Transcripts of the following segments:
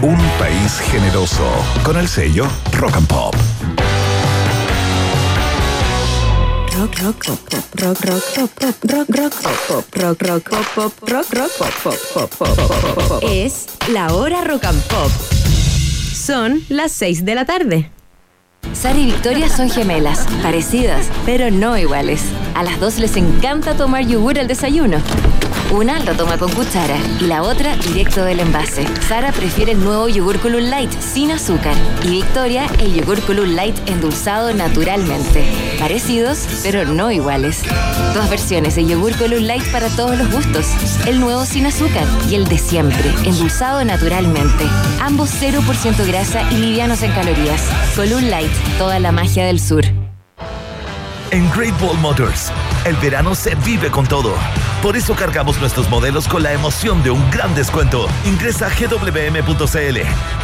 Un país generoso con el sello Rock and Pop. Rock, rock, pop, pop, rock, rock, pop, pop, rock, rock, pop, pop, rock, rock, pop, pop, rock, rock, pop, pop, pop, pop, pop, pop, pop. Es la hora rock and pop. Son las 6 de la tarde. Sara y Victoria son gemelas, parecidas, pero no iguales. A las dos les encanta tomar yogur al desayuno. Una lo toma con cuchara y la otra directo del envase. Sara prefiere el nuevo yogur Column Light sin azúcar y Victoria el yogur Column Light endulzado naturalmente. Parecidos, pero no iguales. Dos versiones de yogur Column Light para todos los gustos. El nuevo sin azúcar y el de siempre, endulzado naturalmente. Ambos 0% grasa y livianos en calorías. Column Light, toda la magia del sur. En Great Ball Motors, el verano se vive con todo. Por eso cargamos nuestros modelos con la emoción de un gran descuento. Ingresa a gwm.cl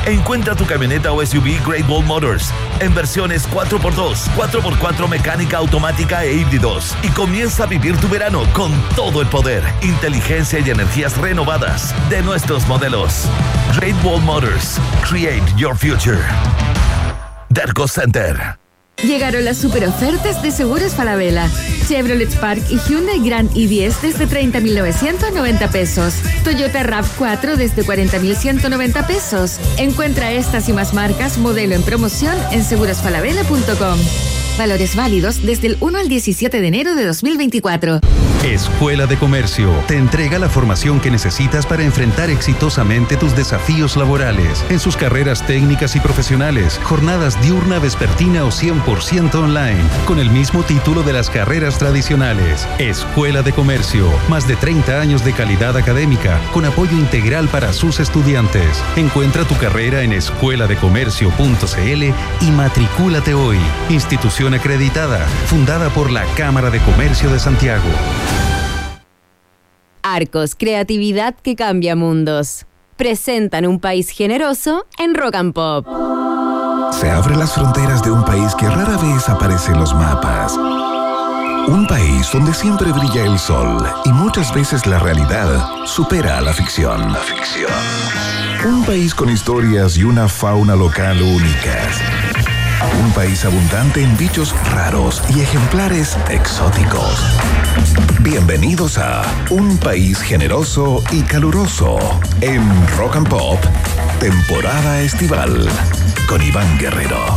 encuentra tu camioneta o SUV Great Ball Motors en versiones 4x2, 4x4 mecánica automática e híbridos. Y comienza a vivir tu verano con todo el poder, inteligencia y energías renovadas de nuestros modelos. Great Ball Motors. Create your future. Derco Center. Llegaron las super ofertas de Seguros Falabella. Chevrolet Spark y Hyundai Grand i10 desde 30.990 pesos. Toyota RAV4 desde 40.190 pesos. Encuentra estas y más marcas modelo en promoción en segurosfalabella.com. Valores válidos desde el 1 al 17 de enero de 2024. Escuela de Comercio te entrega la formación que necesitas para enfrentar exitosamente tus desafíos laborales en sus carreras técnicas y profesionales, jornadas diurna, vespertina o 100% online, con el mismo título de las carreras tradicionales. Escuela de Comercio, más de 30 años de calidad académica, con apoyo integral para sus estudiantes. Encuentra tu carrera en escueladecomercio.cl y matricúlate hoy. Institución acreditada, fundada por la Cámara de Comercio de Santiago. Arcos, creatividad que cambia mundos. Presentan un país generoso en Rock and Pop. Se abren las fronteras de un país que rara vez aparece en los mapas. Un país donde siempre brilla el sol y muchas veces la realidad supera a la ficción. La ficción. Un país con historias y una fauna local únicas. Un país abundante en bichos raros y ejemplares exóticos. Bienvenidos a Un país generoso y caluroso en Rock and Pop, temporada estival, con Iván Guerrero.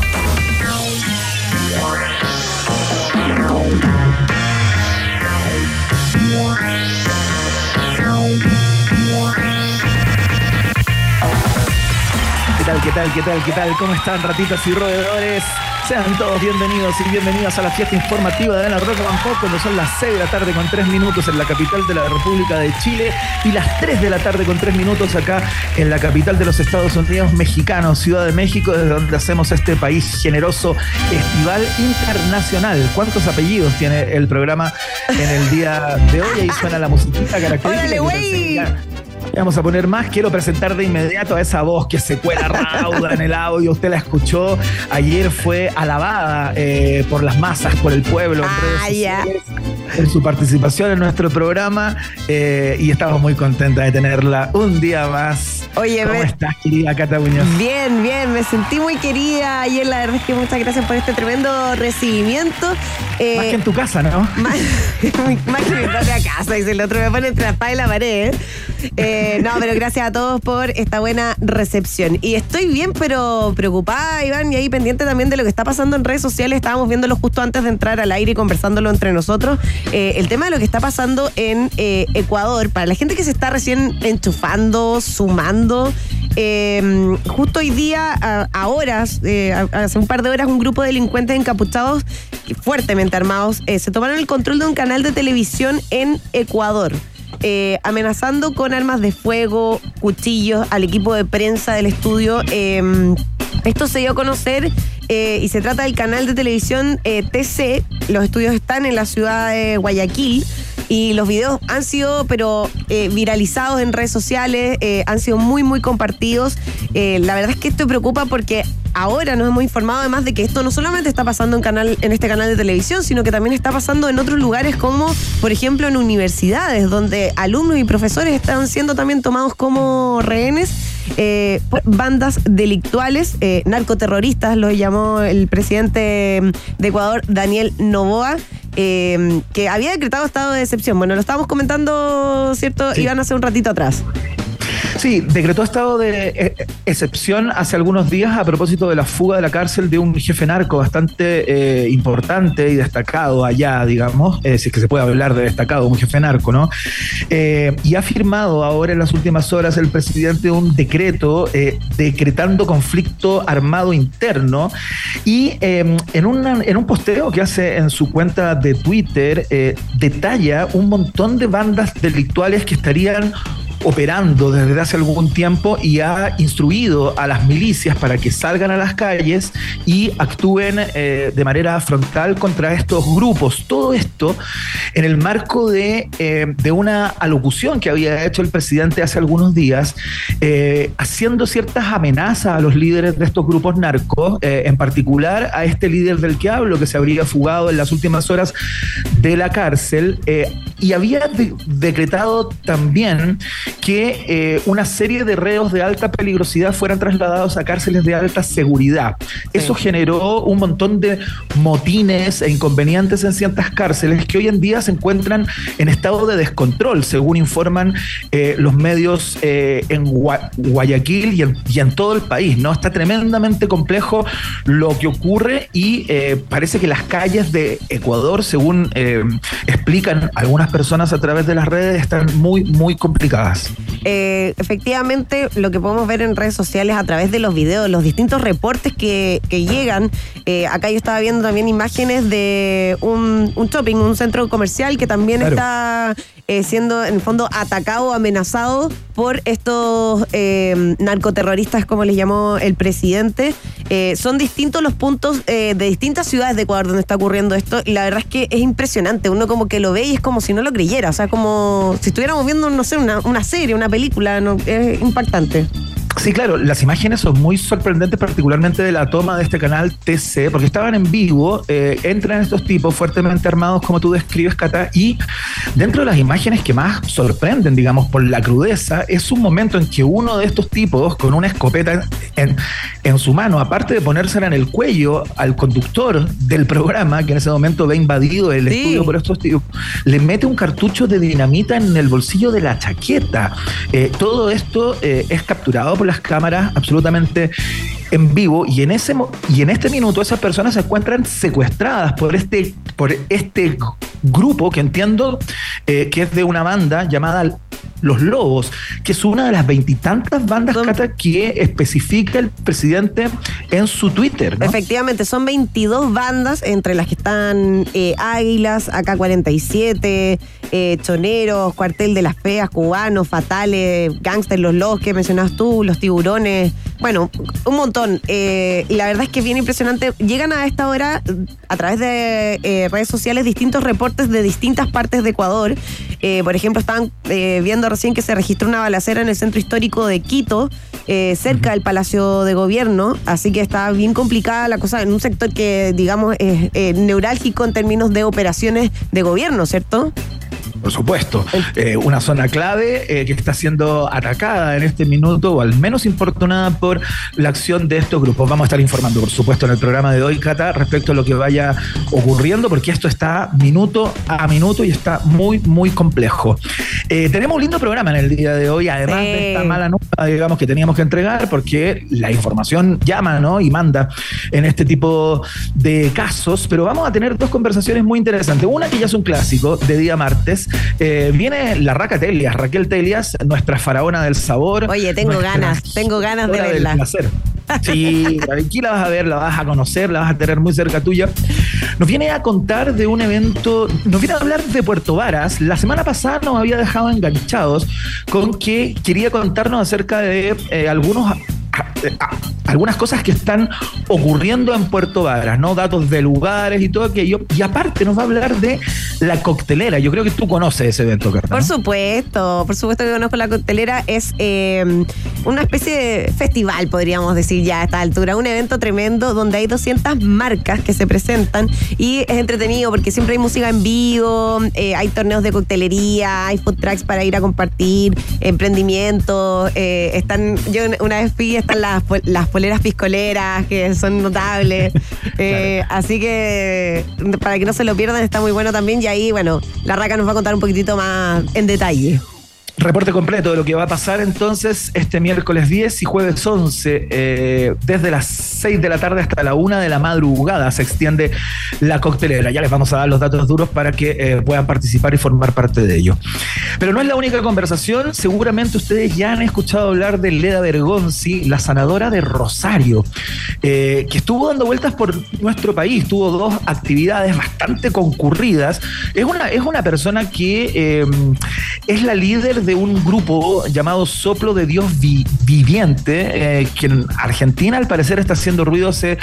Tal, qué tal, qué tal, qué tal? ¿Cómo están, ratitas y roedores? Sean todos bienvenidos y bienvenidas a la fiesta informativa de la Rock and Pop cuando son las 6 de la tarde con 3 minutos en la capital de la República de Chile y las 3 de la tarde con 3 minutos acá en la capital de los Estados Unidos mexicanos, Ciudad de México, desde donde hacemos este país generoso festival internacional. ¿Cuántos apellidos tiene el programa en el día de hoy? Ahí suena la musiquita característica. que Vamos a poner más. Quiero presentar de inmediato a esa voz que se cuela rauda en el audio. Usted la escuchó. Ayer fue alabada eh, por las masas, por el pueblo, en redes sociales, en su participación en nuestro programa. eh, y estamos muy contentas de tenerla un día más. Oye, ¿cómo me- estás, querida Cata Muñoz? Bien, bien, me sentí muy querida ayer, la verdad es que muchas gracias por este tremendo recibimiento. Eh, Más que en tu casa, ¿no? más, más que mi propia casa, dice el otro, me pone entre la y la pared. Eh, no, pero gracias a todos por esta buena recepción. Y estoy bien, pero preocupada, Iván, y ahí pendiente también de lo que está pasando en redes sociales. Estábamos viéndolo justo antes de entrar al aire y conversándolo entre nosotros. Eh, el tema de lo que está pasando en eh, Ecuador, para la gente que se está recién enchufando, sumando. eh, justo hoy día, a, horas, hace un par de horas, un grupo de delincuentes encapuchados fuertemente armados se tomaron el control de un canal de televisión en Ecuador. Eh, amenazando con armas de fuego, cuchillos al equipo de prensa del estudio. eh, esto se dio a conocer eh, y se trata del canal de televisión eh, TC. Los estudios están en la ciudad de Guayaquil y los videos han sido, pero viralizados en redes sociales, han sido muy, muy compartidos. La verdad es que esto preocupa porque ahora nos hemos informado además de que esto no solamente está pasando en, canal, en este canal de televisión, sino que también está pasando en otros lugares como, por ejemplo, en universidades, donde alumnos y profesores están siendo también tomados como rehenes. eh, por bandas delictuales, eh, narcoterroristas, lo llamó el presidente de Ecuador, Daniel Novoa. eh, que había decretado estado de excepción. Bueno, lo estábamos comentando, ¿cierto? Sí. Iván, hace un ratito atrás. Sí, decretó estado de eh, excepción hace algunos días a propósito de la fuga de la cárcel de un jefe narco bastante eh, importante y destacado allá, digamos, eh, si es que se puede hablar de destacado, un jefe narco, ¿no? Eh, y ha firmado ahora en las últimas horas el presidente un decreto eh, decretando conflicto armado interno y eh, en, una- en un posteo que hace en su cuenta de Twitter eh, detalla un montón de bandas delictuales que estarían operando desde hace algún tiempo y ha instruido a las milicias para que salgan a las calles y actúen eh, de manera frontal contra estos grupos. Todo esto en el marco de, eh, de una alocución que había hecho el presidente hace algunos días, eh, haciendo ciertas amenazas a los líderes de estos grupos narcos, en particular a este líder del que hablo, que se habría fugado en las últimas horas de la cárcel, y había de- decretado también que eh, una serie de reos de alta peligrosidad fueran trasladados a cárceles de alta seguridad. Eso generó un montón de motines e inconvenientes en ciertas cárceles que hoy en día se encuentran en estado de descontrol, según informan eh, los medios eh, en Gua- Guayaquil y en, y en todo el país. ¿no? Está tremendamente complejo lo que ocurre y parece que las calles de Ecuador, según explican algunas personas a través de las redes, están muy, muy complicadas. Eh, efectivamente, lo que podemos ver en redes sociales a través de los videos, los distintos reportes que, que llegan. eh, acá yo estaba viendo también imágenes de un, un shopping, un centro comercial que también Claro. está eh, siendo en el fondo atacado, amenazado por estos eh, narcoterroristas, como les llamó el presidente. Eh, son distintos los puntos de distintas ciudades de Ecuador donde está ocurriendo esto y la verdad es que es impresionante. Uno como que lo ve y es como si no lo creyera, o sea, como si estuviéramos viendo, no sé, una, una serie, una película, ¿no? es impactante. Sí, claro, las imágenes son muy sorprendentes, particularmente de la toma de este canal TC, porque estaban en vivo, entran estos tipos fuertemente armados, como tú describes, Cata, y dentro de las imágenes que más sorprenden, digamos, por la crudeza, es un momento en que uno de estos tipos, con una escopeta en, en su mano, aparte de ponérsela en el cuello al conductor del programa, que en ese momento ve invadido el Sí. estudio por estos tipos, le mete un cartucho de dinamita en el bolsillo de la chaqueta. Eh, todo esto eh, es capturado por las cámaras absolutamente en vivo y en ese y en este minuto esas personas se encuentran secuestradas por este por este grupo que entiendo eh, que es de una banda llamada Los Lobos, que es una de las veintitantas bandas Cata, que especifica el presidente en su Twitter. Efectivamente, son 22 bandas, entre las que están eh, Águilas, AK-47, eh, Choneros, Cuartel de las Feas, Cubanos, Fatales, Gangsters, Los Lobos que mencionabas tú, Los Tiburones, bueno, un montón. Eh, y la verdad es que es bien impresionante. Llegan a esta hora, a través de eh, redes sociales, distintos reportes de distintas partes de Ecuador. Eh, por ejemplo, estaban eh, viendo recién que se registró una balacera en el centro histórico de Quito, cerca del Palacio de Gobierno, así que está bien complicada la cosa en un sector que, digamos, es neurálgico en términos de operaciones de gobierno, ¿cierto? Por supuesto, Eh, una zona clave eh, que está siendo atacada en este minuto, o al menos infortunada por la acción de estos grupos. Vamos a estar informando, por supuesto, en el programa de hoy, Cata, respecto a lo que vaya ocurriendo, porque esto está minuto a minuto y está muy, muy complejo. Eh, tenemos un lindo programa en el día de hoy, además Sí. de esta mala nota, digamos, que teníamos que entregar, porque la información llama, ¿no? Y manda en este tipo de casos, pero vamos a tener dos conversaciones muy interesantes. Una que ya es un clásico de día martes. Eh, viene la Raca Telias, Raquel Telias, nuestra faraona del sabor. Oye, tengo ganas, tengo ganas de del verla. placer. Sí, aquí la vas a ver, la vas a conocer, la vas a tener muy cerca tuya. Nos viene a contar de un evento, nos viene a hablar de Puerto Varas. La semana pasada nos había dejado enganchados con que quería contarnos acerca de eh, algunos algunas cosas que están ocurriendo en Puerto Varas, ¿no? Datos de lugares y todo aquello. Y aparte nos va a hablar de la coctelera. Yo creo que tú conoces ese evento, Carla. Por supuesto, por supuesto que conozco la coctelera. Es eh, una especie de festival, podríamos decir ya a esta altura. Un evento tremendo donde hay 200 marcas que se presentan y es entretenido porque siempre hay música en vivo, eh, hay torneos de coctelería, hay food trucks para ir a compartir, emprendimientos. eh, están, yo una vez fui, están las, las poleras piscoleras que son notables. Eh, Así que para que no se lo pierdan está muy bueno también y ahí, bueno, la Raca nos va a contar un poquitito más en detalle. Reporte completo de lo que va a pasar entonces este miércoles 10 y jueves 11, eh, desde las 6 de la tarde hasta la 1 de la madrugada se extiende la coctelera. Ya les vamos a dar los datos duros para que eh, puedan participar y formar parte de ello. Pero no es la única conversación, seguramente ustedes ya han escuchado hablar de Leda Bergonzi, la sanadora de Rosario, eh, que estuvo dando vueltas por nuestro país, tuvo dos actividades bastante concurridas. Es una, es una persona que es la líder de un grupo llamado Soplo de Dios Vi- Viviente, eh, que en Argentina al parecer está haciendo ruido hace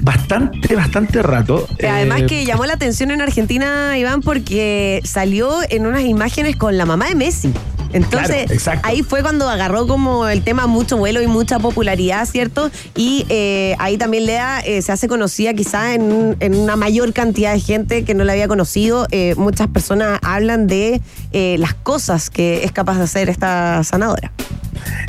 bastante, bastante rato. Eh, Además Eh, que llamó la atención en Argentina, Iván, porque salió en unas imágenes con la mamá de Messi. Entonces, Claro, ahí fue cuando agarró como el tema mucho vuelo y mucha popularidad, ¿cierto? Y eh, ahí también Lea eh, se hace conocida quizá en, en una mayor cantidad de gente que no la había conocido. Eh, muchas personas hablan de eh, las cosas que es capaz de hacer esta sanadora.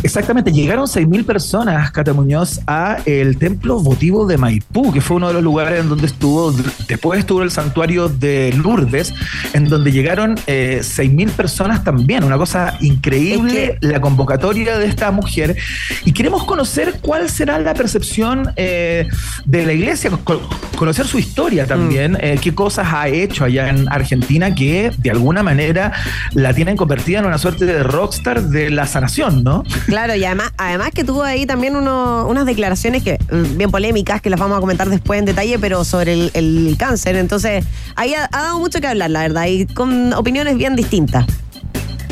Exactamente, llegaron 6.000 personas, Cata Muñoz, a el templo votivo de Maipú, que fue uno de los lugares en donde estuvo, después estuvo el santuario de Lourdes, en donde llegaron eh, 6.000 personas también, una cosa increíble, Es la convocatoria de esta mujer, y queremos conocer cuál será la percepción eh, de la iglesia, co- conocer su historia también, eh, qué cosas ha hecho allá en Argentina que de alguna manera la tienen convertida en una suerte de rockstar de la sanación, ¿no? Claro, y además, además que tuvo ahí también uno- unas declaraciones que mm, bien polémicas, que las vamos a comentar después en detalle, pero sobre el, cáncer. Entonces, ahí ha dado mucho que hablar, la verdad, y con opiniones bien distintas.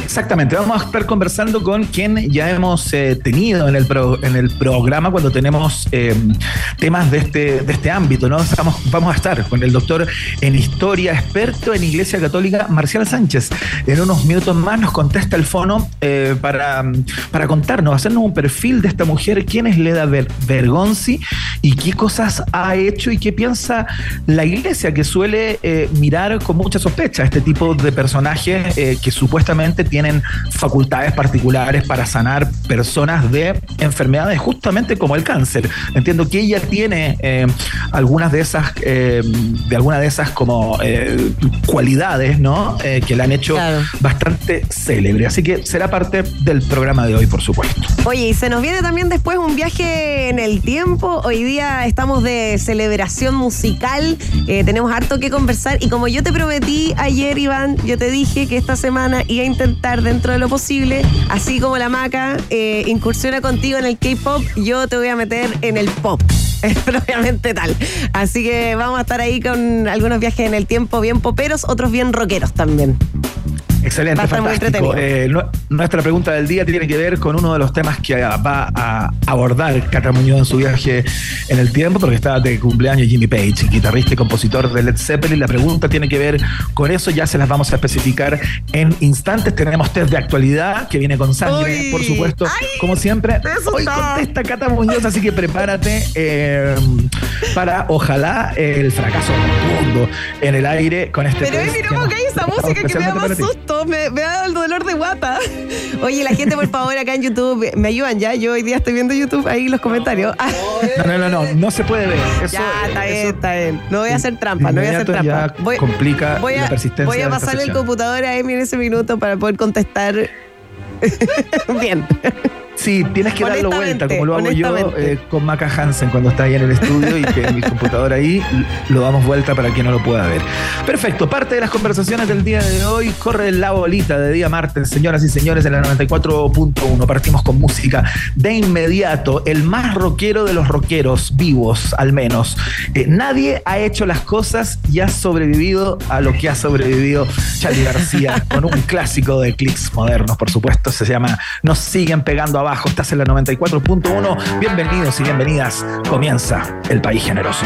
Exactamente, vamos a estar conversando con quien ya hemos eh, tenido en el, pro- en el programa cuando tenemos eh, temas de este, de este ámbito, ¿no? Estamos, vamos a estar con el doctor en historia, experto en Iglesia Católica, Marcial Sánchez. En unos minutos más nos contesta el fono eh, para, para contarnos, hacernos un perfil de esta mujer, quién es Leda Ver- Bergonzi y qué cosas ha hecho y qué piensa la Iglesia, que suele eh, mirar con mucha sospecha este tipo de personajes eh, que supuestamente tienen facultades particulares para sanar personas de enfermedades justamente como el cáncer. Entiendo que ella tiene eh, algunas de esas, eh, de algunas de esas como eh, cualidades, ¿no? Que la han hecho Claro. bastante célebre. Así que será parte del programa de hoy, por supuesto. Oye, y se nos viene también después un viaje en el tiempo. Hoy día estamos de celebración musical. Tenemos harto que conversar. Y como yo te prometí ayer, Iván, yo te dije que esta semana iba a intentar dentro de lo posible, así como la maca eh, incursiona contigo en el K-pop, yo te voy a meter en el pop. Es propiamente tal. Así que vamos a estar ahí con algunos viajes en el tiempo bien poperos, otros bien rockeros también. Excelente, Va a estar muy fantástico. entretenido. Eh, nu- nuestra pregunta del día tiene que ver con uno de los temas que va a abordar Cata Muñoz en su viaje en el tiempo, porque está de cumpleaños Jimmy Page, guitarrista y compositor de Led Zeppelin. La pregunta tiene que ver con eso, ya se las vamos a especificar en instantes. Tenemos test de actualidad que viene con sangre, Uy. por supuesto, Ay, como siempre. Hoy contesta Cata Muñoz, así que prepárate eh, para, ojalá, el fracaso rotundo en el aire con este Pero mira cómo hay esa música que me da más susto, me, me da el dolor de guata. Oye, la gente, por favor, acá en YouTube, me ayudan ya. Yo hoy día estoy viendo YouTube ahí los comentarios. Ah, No, no, no, no, no se puede ver. Eso, ya, está bien, eso está bien. No voy a hacer trampa, no voy a hacer trampa. Voy, complica voy a, la persistencia voy a pasar el computador a Emi en ese minuto para poder contestar. bien. Sí, tienes que darlo vuelta, como lo hago yo eh, con Maca Hansen cuando está ahí en el estudio y que mi computador ahí lo damos vuelta para que no lo pueda ver. Perfecto, parte de las conversaciones del día de hoy corre la bolita de día martes, señoras y señores, en la 94.1. Partimos con música de inmediato, el más rockero de los rockeros, vivos al menos. Eh, nadie ha hecho las cosas y ha sobrevivido a lo que ha sobrevivido Charlie García con un clásico de clics modernos, por supuesto, se llama Nos siguen pegando abajo Estás en la 94.1. Bienvenidos y bienvenidas. Comienza el país generoso.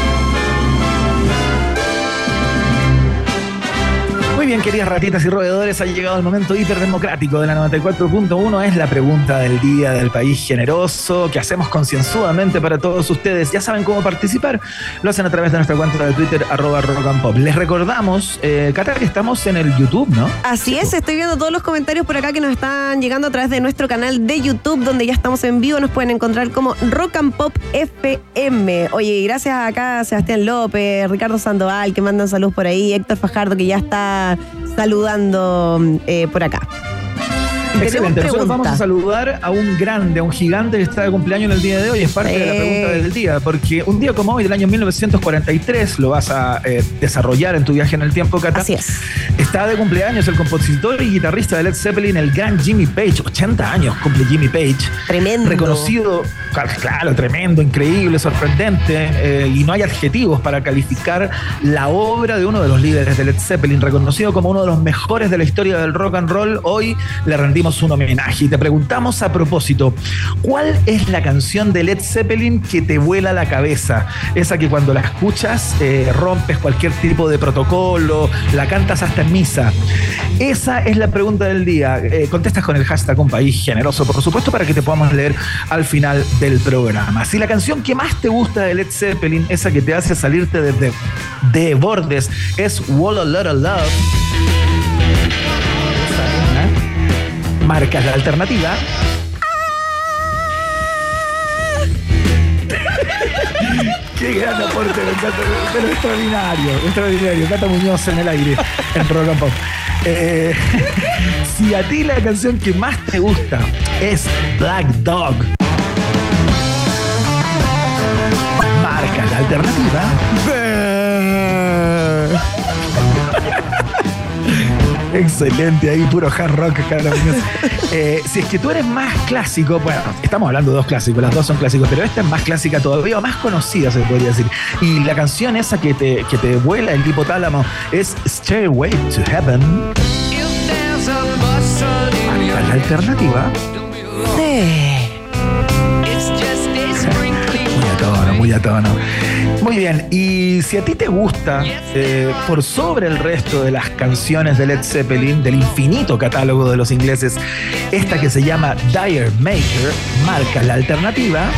Bien, queridas ratitas y roedores, ha llegado el momento hiperdemocrático de la 94.1. Es la pregunta del día del país generoso que hacemos concienzudamente para todos ustedes. Ya saben cómo participar. Lo hacen a través de nuestra cuenta de Twitter, arroba rock. Les recordamos, eh, Cata, que estamos en el YouTube, ¿no? Así es, estoy viendo todos los comentarios por acá que nos están llegando a través de nuestro canal de YouTube, donde ya estamos en vivo. Nos pueden encontrar como Rock and Pop FM. Oye, gracias acá a Sebastián López, Ricardo Sandoval, que mandan salud por ahí, Héctor Fajardo, que ya está saludando eh, por acá. Excelente. Nosotros vamos a saludar a un grande, a un gigante que está de cumpleaños en el día de hoy. Es parte de la pregunta del día, porque un día como hoy, del año 1943, lo vas a eh, desarrollar en tu viaje en el tiempo, Cata. Así es. Está de cumpleaños el compositor y guitarrista de Led Zeppelin, el gran Jimmy Page. 80 años cumple Jimmy Page. Tremendo. Reconocido, claro, tremendo, increíble, sorprendente. Eh, y no hay adjetivos para calificar la obra de uno de los líderes de Led Zeppelin, reconocido como uno de los mejores de la historia del rock and roll. Hoy le rendimos rendimos un homenaje y te preguntamos a propósito, ¿cuál es la canción de Led Zeppelin que te vuela la cabeza? Esa que cuando la escuchas eh, rompes cualquier tipo de protocolo, la cantas hasta en misa. Esa es la pregunta del día. Eh, contestas con el hashtag Un País Generoso, por supuesto, para que te podamos leer al final del programa. Si la canción que más te gusta de Led Zeppelin, esa que te hace salirte de, de, bordes, es Wall a Lot Love, marcas la alternativa. Qué gran aporte, me encanta, pero extraordinario, extraordinario. Cata Muñoz en el aire, en Rock and Pop. Eh, si a ti la canción que más te gusta es Black Dog, marca la alternativa. Excelente, ahí puro hard rock, eh, si es que tú eres más clásico, bueno, estamos hablando de dos clásicos, las dos son clásicos, pero esta es más clásica todavía, más conocida se podría decir. Y la canción esa que te, que te vuela el hipotálamo es Stairway to Heaven. la alternativa. Sí. Muy a tono, muy a tono. Muy bien, y si a ti te gusta, eh, por sobre el resto de las canciones de Led Zeppelin, del infinito catálogo de los ingleses, esta que se llama Dire Maker, marca la alternativa.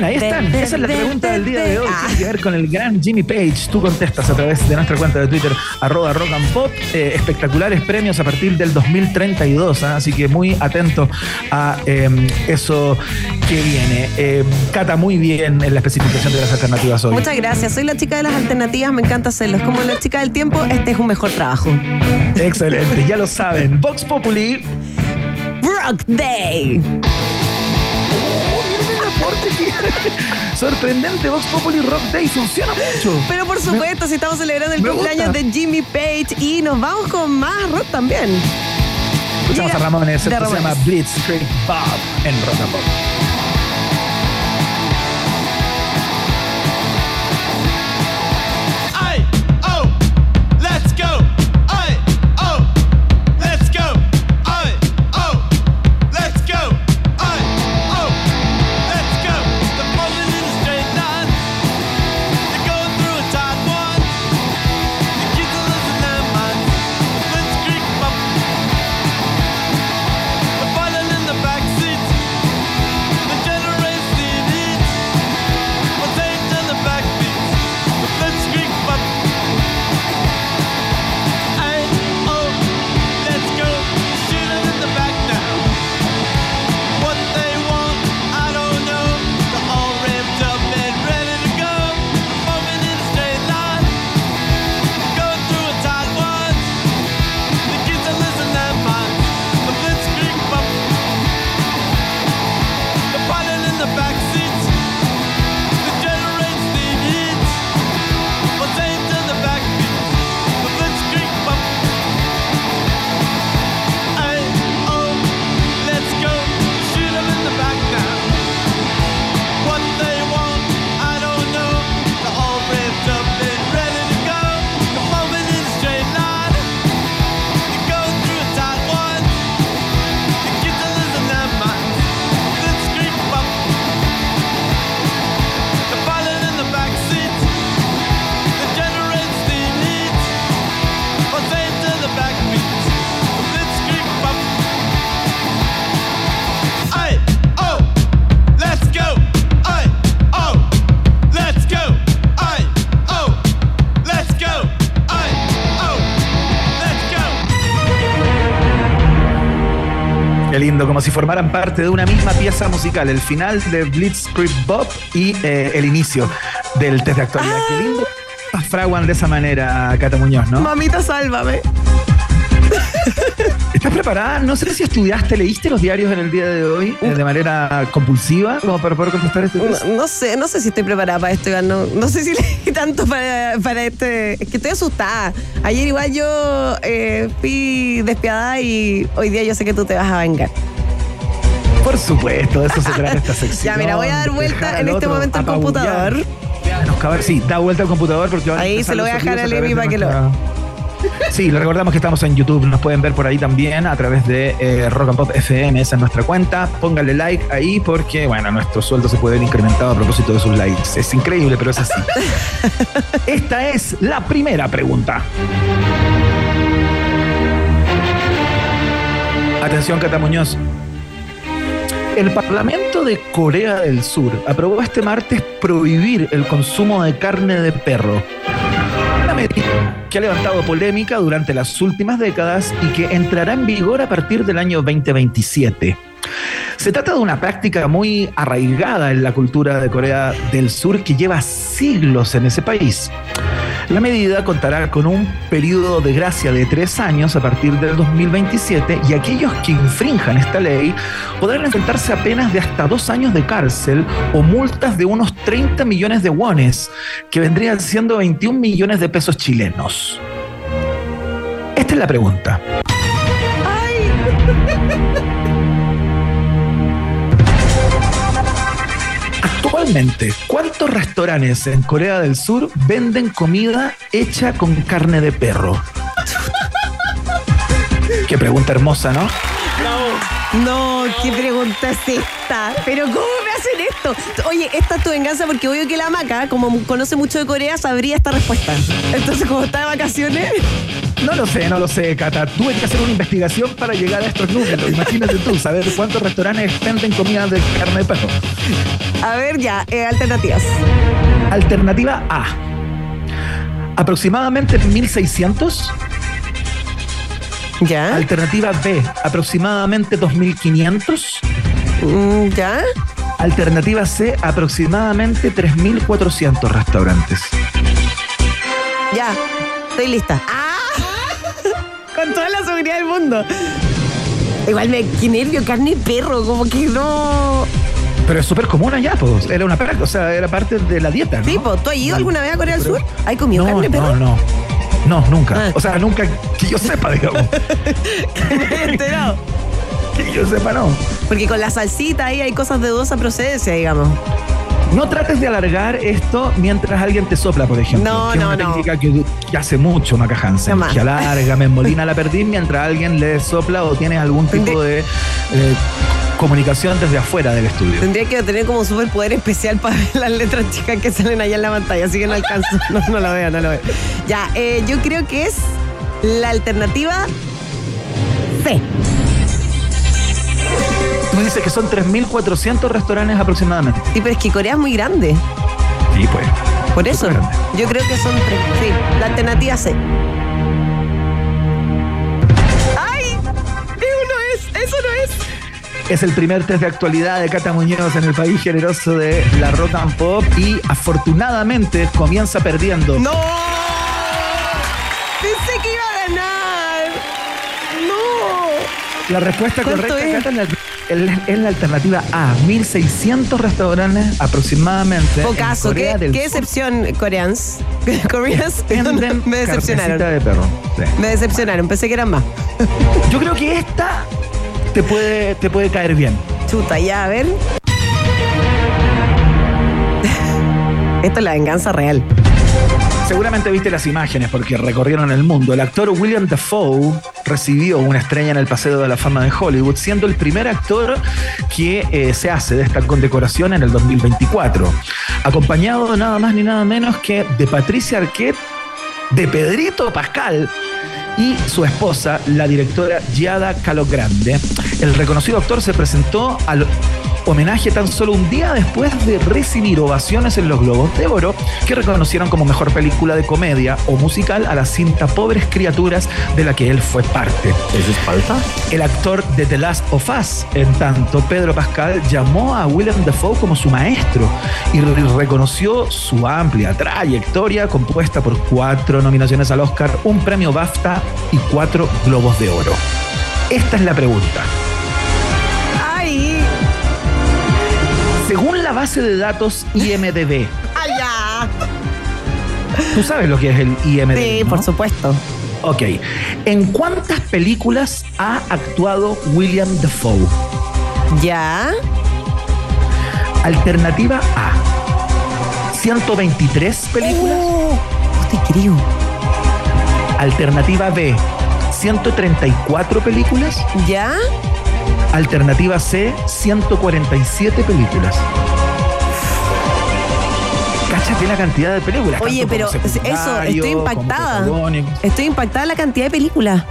Bien, ahí están. Esa es la pregunta del día de hoy. Tiene que ver con el gran Jimmy Page. Tú contestas a través de nuestra cuenta de Twitter, arroba rock and pop. Eh, espectaculares premios a partir del 2032. ¿ah? Así que muy atento a em, eso que viene. Em, Cata, muy bien en la especificación de las alternativas hoy. Muchas gracias. Soy la chica de las alternativas. Me encanta hacerlo. Es como la chica del tiempo. Este es un mejor trabajo. Excelente. Ya lo saben. Vox Populi. Rock Day. Sorprendente, Vox Populi Rock Day funciona mucho. Pero por supuesto, si estamos celebrando el cumpleaños de Jimmy Page y nos vamos con más rock también. Escuchamos a Ramones, esto se llama Blitzkrieg Bob en Rock and Pop. Si formaran parte de una misma pieza musical, el final de Blitzkrieg Bob y eh, el inicio del test de actualidad. Qué lindo fraguan de esa manera, Cata Muñoz, ¿no? Mamita, sálvame. ¿Estás preparada? No sé si estudiaste, leíste los diarios en el día de hoy eh, de manera compulsiva como para poder contestar este test. No, sé, no sé si estoy preparada para esto, Iván. No, sé si leí tanto para, este. Es que estoy asustada. Ayer igual yo eh, fui despiadada y hoy día yo sé que tú te vas a vengar. Por supuesto, de eso se trata esta sección. Ya, mira, voy a dar vuelta en este momento al computador. sí, da vuelta al computador porque Ahí se lo voy a dejar a Levi para que lo. Sí, les recordamos que estamos en YouTube, nos pueden ver por ahí también a través de eh, Rock and Pop FM, esa es nuestra cuenta. Pónganle like ahí porque, bueno, nuestro sueldo se puede ver incrementado a propósito de sus likes. Es increíble, pero es así. Esta es la primera pregunta. Atención, Cata Muñoz. El Parlamento de Corea del Sur aprobó este martes prohibir el consumo de carne de perro. Una medida que ha levantado polémica durante las últimas décadas y que entrará en vigor a partir del año 2027. Se trata de una práctica muy arraigada en la cultura de Corea del Sur que lleva siglos en ese país. La medida contará con un periodo de gracia de tres años a partir del 2027 y aquellos que infrinjan esta ley podrán enfrentarse a penas de hasta dos años de cárcel o multas de unos 30 millones de wones, que vendrían siendo 21 millones de pesos chilenos. Esta es la pregunta. Actualmente, ¿cuántos restaurantes en Corea del Sur venden comida hecha con carne de perro? Qué pregunta hermosa, ¿no? No, qué pregunta es esta. Pero ¿cómo me hacen esto? Oye, esta es tu venganza porque obvio que la maca, como conoce mucho de Corea, sabría esta respuesta. Entonces, como está de vacaciones, No lo sé, no lo sé, Cata. Tuve que hacer una investigación para llegar a estos números. Imagínate tú, saber cuántos restaurantes venden comida de carne de perro. a ver ya, eh, alternativas. Alternativa A. Aproximadamente 1600. ¿Ya? Alternativa B. Aproximadamente 2500. Mm, ¿Ya? Alternativa C. Aproximadamente 3400 restaurantes. Ya. Estoy lista. ¡Ah! Con toda la seguridad del mundo. Igual me qué nervio, carne de perro, como que no. Pero es súper común allá, pues. Era una práctica, o sea, era parte de la dieta. ¿no? Sí, po, ¿tú has ido alguna vez a Corea del Sur? ¿Hay comido No, carne perro? no, no. No, nunca. Ah. O sea, nunca que yo sepa, digamos. Enterado. que yo sepa, no. Porque con la salsita ahí hay cosas de dudosa procedencia, digamos. No trates de alargar esto mientras alguien te sopla, por ejemplo. No, que es no, una no. técnica que, que hace mucho Maca Hansen. Jamás. Que alarga, me emolina la perdiz mientras alguien le sopla o tienes algún tipo de eh, comunicación desde afuera del estudio. Tendría que tener como un superpoder especial para ver las letras chicas que salen allá en la pantalla, así que no alcanzo. No, no lo veo, no lo veo. Ya, eh, yo creo que es la alternativa C. Tú dices que son 3.400 restaurantes aproximadamente. Sí, pero es que Corea es muy grande. Sí, pues. Por eso, yo creo que son tres. Sí, la alternativa C. Es el primer test de actualidad de Cata Muñoz en el país generoso de la rock and pop y afortunadamente comienza perdiendo. ¡No! Pensé que iba a ganar. ¡No! La respuesta ¿Cuánto correcta, es? Cata, es la, alternativa A. 1.600 restaurantes aproximadamente. en Pocaso, ¿qué, del qué Sur decepción, coreans? Coreans, me decepcionaron. de perro. Sí. Me decepcionaron, pensé que eran más. Yo creo que esta te puede, te puede caer bien. Chuta, ya, a ver. Esto es la venganza real. Seguramente viste las imágenes porque recorrieron el mundo. El actor William Dafoe recibió una estrella en el Paseo de la Fama de Hollywood, siendo el primer actor que eh, se hace de esta condecoración en el 2024. Acompañado nada más ni nada menos que de Patricia Arquette, de Pedrito Pascal y su esposa, la directora Giada Calogrande. El reconocido actor se presentó al homenaje tan solo un día después de recibir ovaciones en los Globos de Oro que reconocieron como mejor película de comedia o musical a la cinta Pobres Criaturas de la que él fue parte. ¿Eso es falta? El actor de The Last of Us, en tanto, Pedro Pascal, llamó a Willem Dafoe como su maestro y re- reconoció su amplia trayectoria compuesta por cuatro nominaciones al Oscar, un premio BAFTA y cuatro Globos de Oro. Esta es la pregunta. Base de datos IMDB, ¡Ay, ya! tú sabes lo que es el IMDB. Sí, ¿no? por supuesto. Ok. ¿En cuántas películas ha actuado William Dafoe? ¿Ya? Alternativa A. 123 películas. Oh, no te creo. Alternativa B, 134 películas. ¿Ya? Alternativa C, 147 películas. Cáchate la cantidad de películas. Oye, pero eso, estoy impactada. Estoy impactada la cantidad de películas.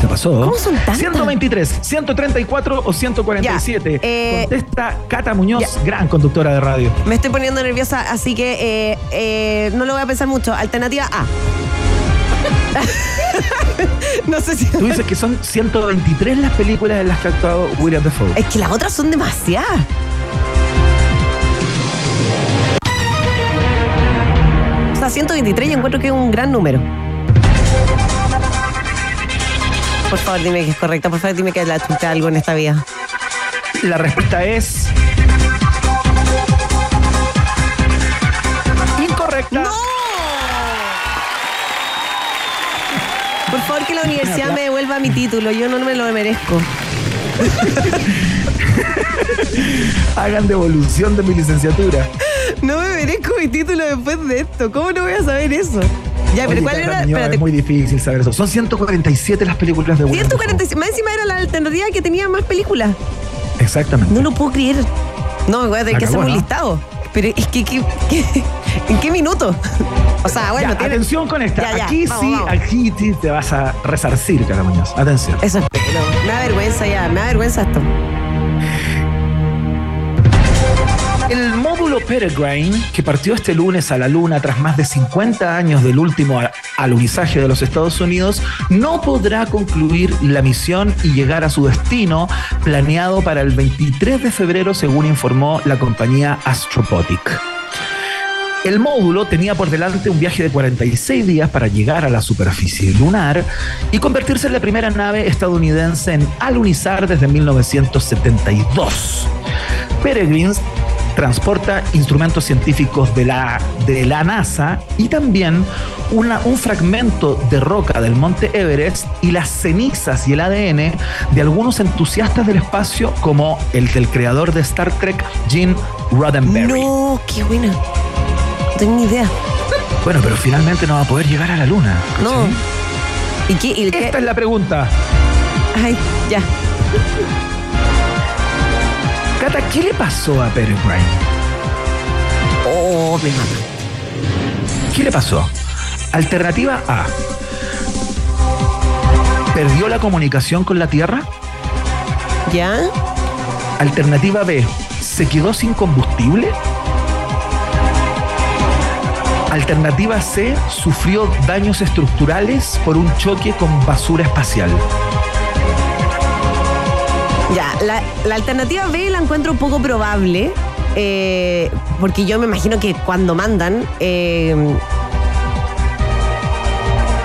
¿Qué pasó? ¿Cómo son tantas? 123, 134 o 147. Ya, eh, Contesta Cata Muñoz, ya. gran conductora de radio. Me estoy poniendo nerviosa, así que eh, eh, no lo voy a pensar mucho. Alternativa A. no sé si. Tú dices que son 123 las películas en las que ha actuado William Dafoe. Es que las otras son demasiadas. Sea, 123 yo encuentro que es un gran número. Por favor, dime que es correcta. Por favor, dime que la chuta algo en esta vida. La respuesta es. Incorrecta. Por favor, que la universidad me devuelva mi título. Yo no me lo merezco. Hagan devolución de mi licenciatura. No me merezco mi título después de esto. ¿Cómo no voy a saber eso? Ya, pero ¿cuál era? Espérate. Es muy difícil saber eso. Son 147 las películas de William 146. Más encima era la alternativa que tenía más películas. Exactamente. No lo puedo creer. No, me voy a tener que hacer un ¿no? listado. Pero es que, que- que- ¿en qué minuto? O sea, bueno, Ya, tiene- atención con esta. Ya, ya, aquí vamos, sí, vamos. aquí te vas a resarcir, Cata Muñoz. Atención. Eso espero. Me da vergüenza ya, me da vergüenza esto. El módulo Peregrine, que partió este lunes a la Luna tras más de 50 años del último alunizaje de los Estados Unidos, no podrá concluir la misión y llegar a su destino planeado para el 23 de febrero, según informó la compañía Astrobotic. El módulo tenía por delante un viaje de 46 días para llegar a la superficie lunar y convertirse en la primera nave estadounidense en alunizar desde 1972. Peregrines transporta instrumentos científicos de la, de la NASA y también una- un fragmento de roca del monte Everest y las cenizas y el ADN de algunos entusiastas del espacio como el del creador de Star Trek, Gene Roddenberry. No, qué buena. No tengo ni idea. Bueno, pero finalmente no va a poder llegar a la luna. No. ¿sí? ¿Y qué? ¿Y qué? Esta es la pregunta. Ay, ya. Cata, ¿qué le pasó a Peregrine? Oh, me mata. ¿Qué le pasó? Alternativa A. ¿Perdió la comunicación con la Tierra? ¿Ya? Alternativa B. ¿Se quedó sin combustible? Alternativa C. ¿Sufrió daños estructurales por un choque con basura espacial? Ya, la, la alternativa B la encuentro poco probable, eh, porque yo me imagino que cuando mandan eh,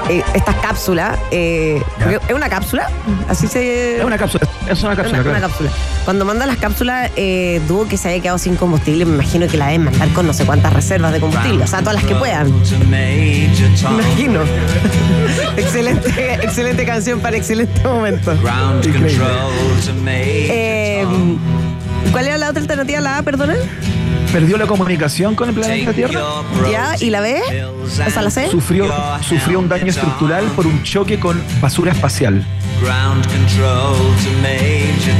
eh, estas cápsulas, eh, Ya. porque ¿es una cápsula? Así se... Es una cápsula. Es una Una, cápsula, una claro. cápsula. Cuando mandan las cápsulas, eh, dudo que se haya quedado sin combustible. Me imagino que la deben mandar con no sé cuántas reservas de combustible. O sea, todas las que puedan. Me imagino. excelente, excelente canción para excelente momento. Eh, ¿Cuál era la otra alternativa? La A, perdona. ¿Perdió la comunicación con el planeta Tierra? ¿Ya? ¿Y la B? ¿Esa la C? Sufrió, sufrió un daño estructural por un choque con basura espacial.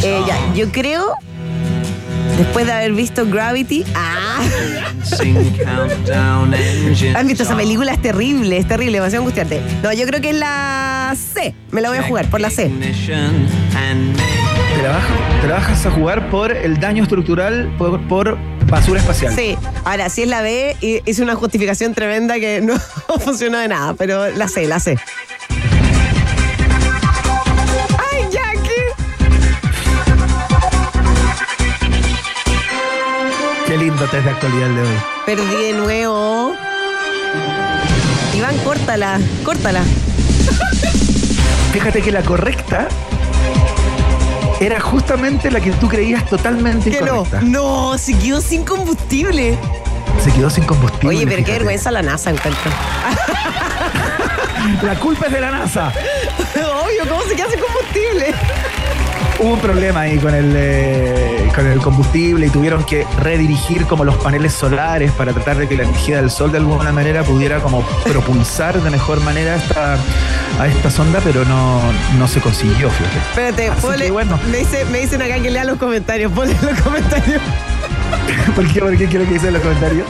Eh, ya, yo creo, después de haber visto Gravity, ¡ah! ¿Han visto esa película? Es terrible, es terrible, demasiado angustiante. No, yo creo que es la C. Me la voy a jugar por la C. ¿Te la, bajas, te la bajas a jugar por el daño estructural por, por basura espacial. Sí. Ahora, si es la B, hi- hice una justificación tremenda que no funcionó de nada, pero la C, la C. Qué de actualidad de hoy. Perdí de nuevo. Iván, córtala, córtala. Fíjate que la correcta era justamente la que tú creías totalmente Que no, incorrecta. no, se quedó sin combustible. Se quedó sin combustible. Oye, pero qué fíjate. vergüenza la NASA, encuentro. La culpa es de la NASA. Obvio, ¿cómo se queda sin combustible? Hubo un problema ahí con el, eh, con el combustible y tuvieron que redirigir como los paneles solares para tratar de que la energía del sol de alguna manera pudiera como propulsar de mejor manera esta, a esta sonda, pero no, no se consiguió, fíjate. Espérate, Así ponle- que bueno. me, dice- me dicen acá que lea los comentarios. Ponle los comentarios. ¿Por qué? ¿Por qué quiero que dicen los comentarios?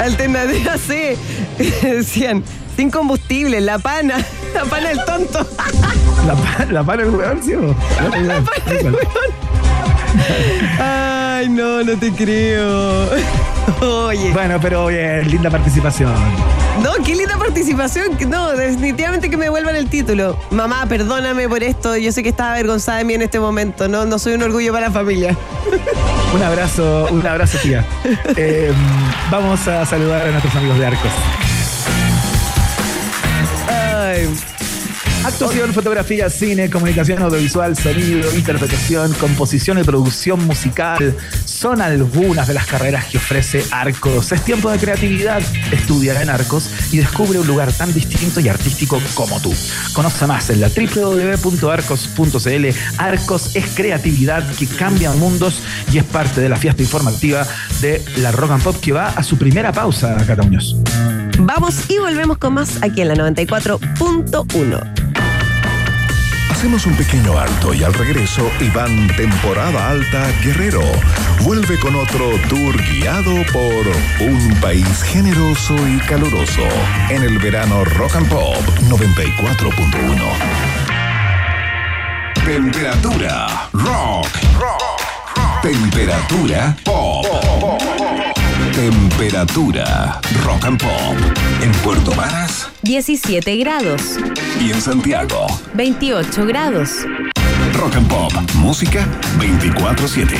Alternativa C. Decían, sin combustible, la pana. La pana del tonto. La, pa- la para el weón, ¿sí? o no? La pana weón. Ay, no, no te creo. Oye. Bueno, pero bien, linda participación. No, qué linda participación. No, definitivamente que me devuelvan el título. Mamá, perdóname por esto. Yo sé que estaba avergonzada de mí en este momento. No, no soy un orgullo para la familia. Un abrazo, un abrazo, tía. Eh, vamos a saludar a nuestros amigos de Arcos. Ay. Actuación, fotografía, cine, comunicación audiovisual, sonido, interpretación, composición y producción musical son algunas de las carreras que ofrece Arcos. Es tiempo de creatividad. Estudia en Arcos y descubre un lugar tan distinto y artístico como tú. Conoce más en la www.arcos.cl. Arcos es creatividad que cambia mundos y es parte de la fiesta informativa de la Rock and Pop que va a su primera pausa, Cata Muñoz. Vamos y volvemos con más aquí en la 94.1. Hacemos un pequeño alto y al regreso, Iván Temporada Alta Guerrero vuelve con otro tour guiado por un país generoso y caluroso en el verano Rock and Pop 94.1. Temperatura rock. Temperatura pop. Temperatura rock and pop en Puerto Varas 17 grados, y en Santiago. 28 grados. Rock and Pop, música 24/7.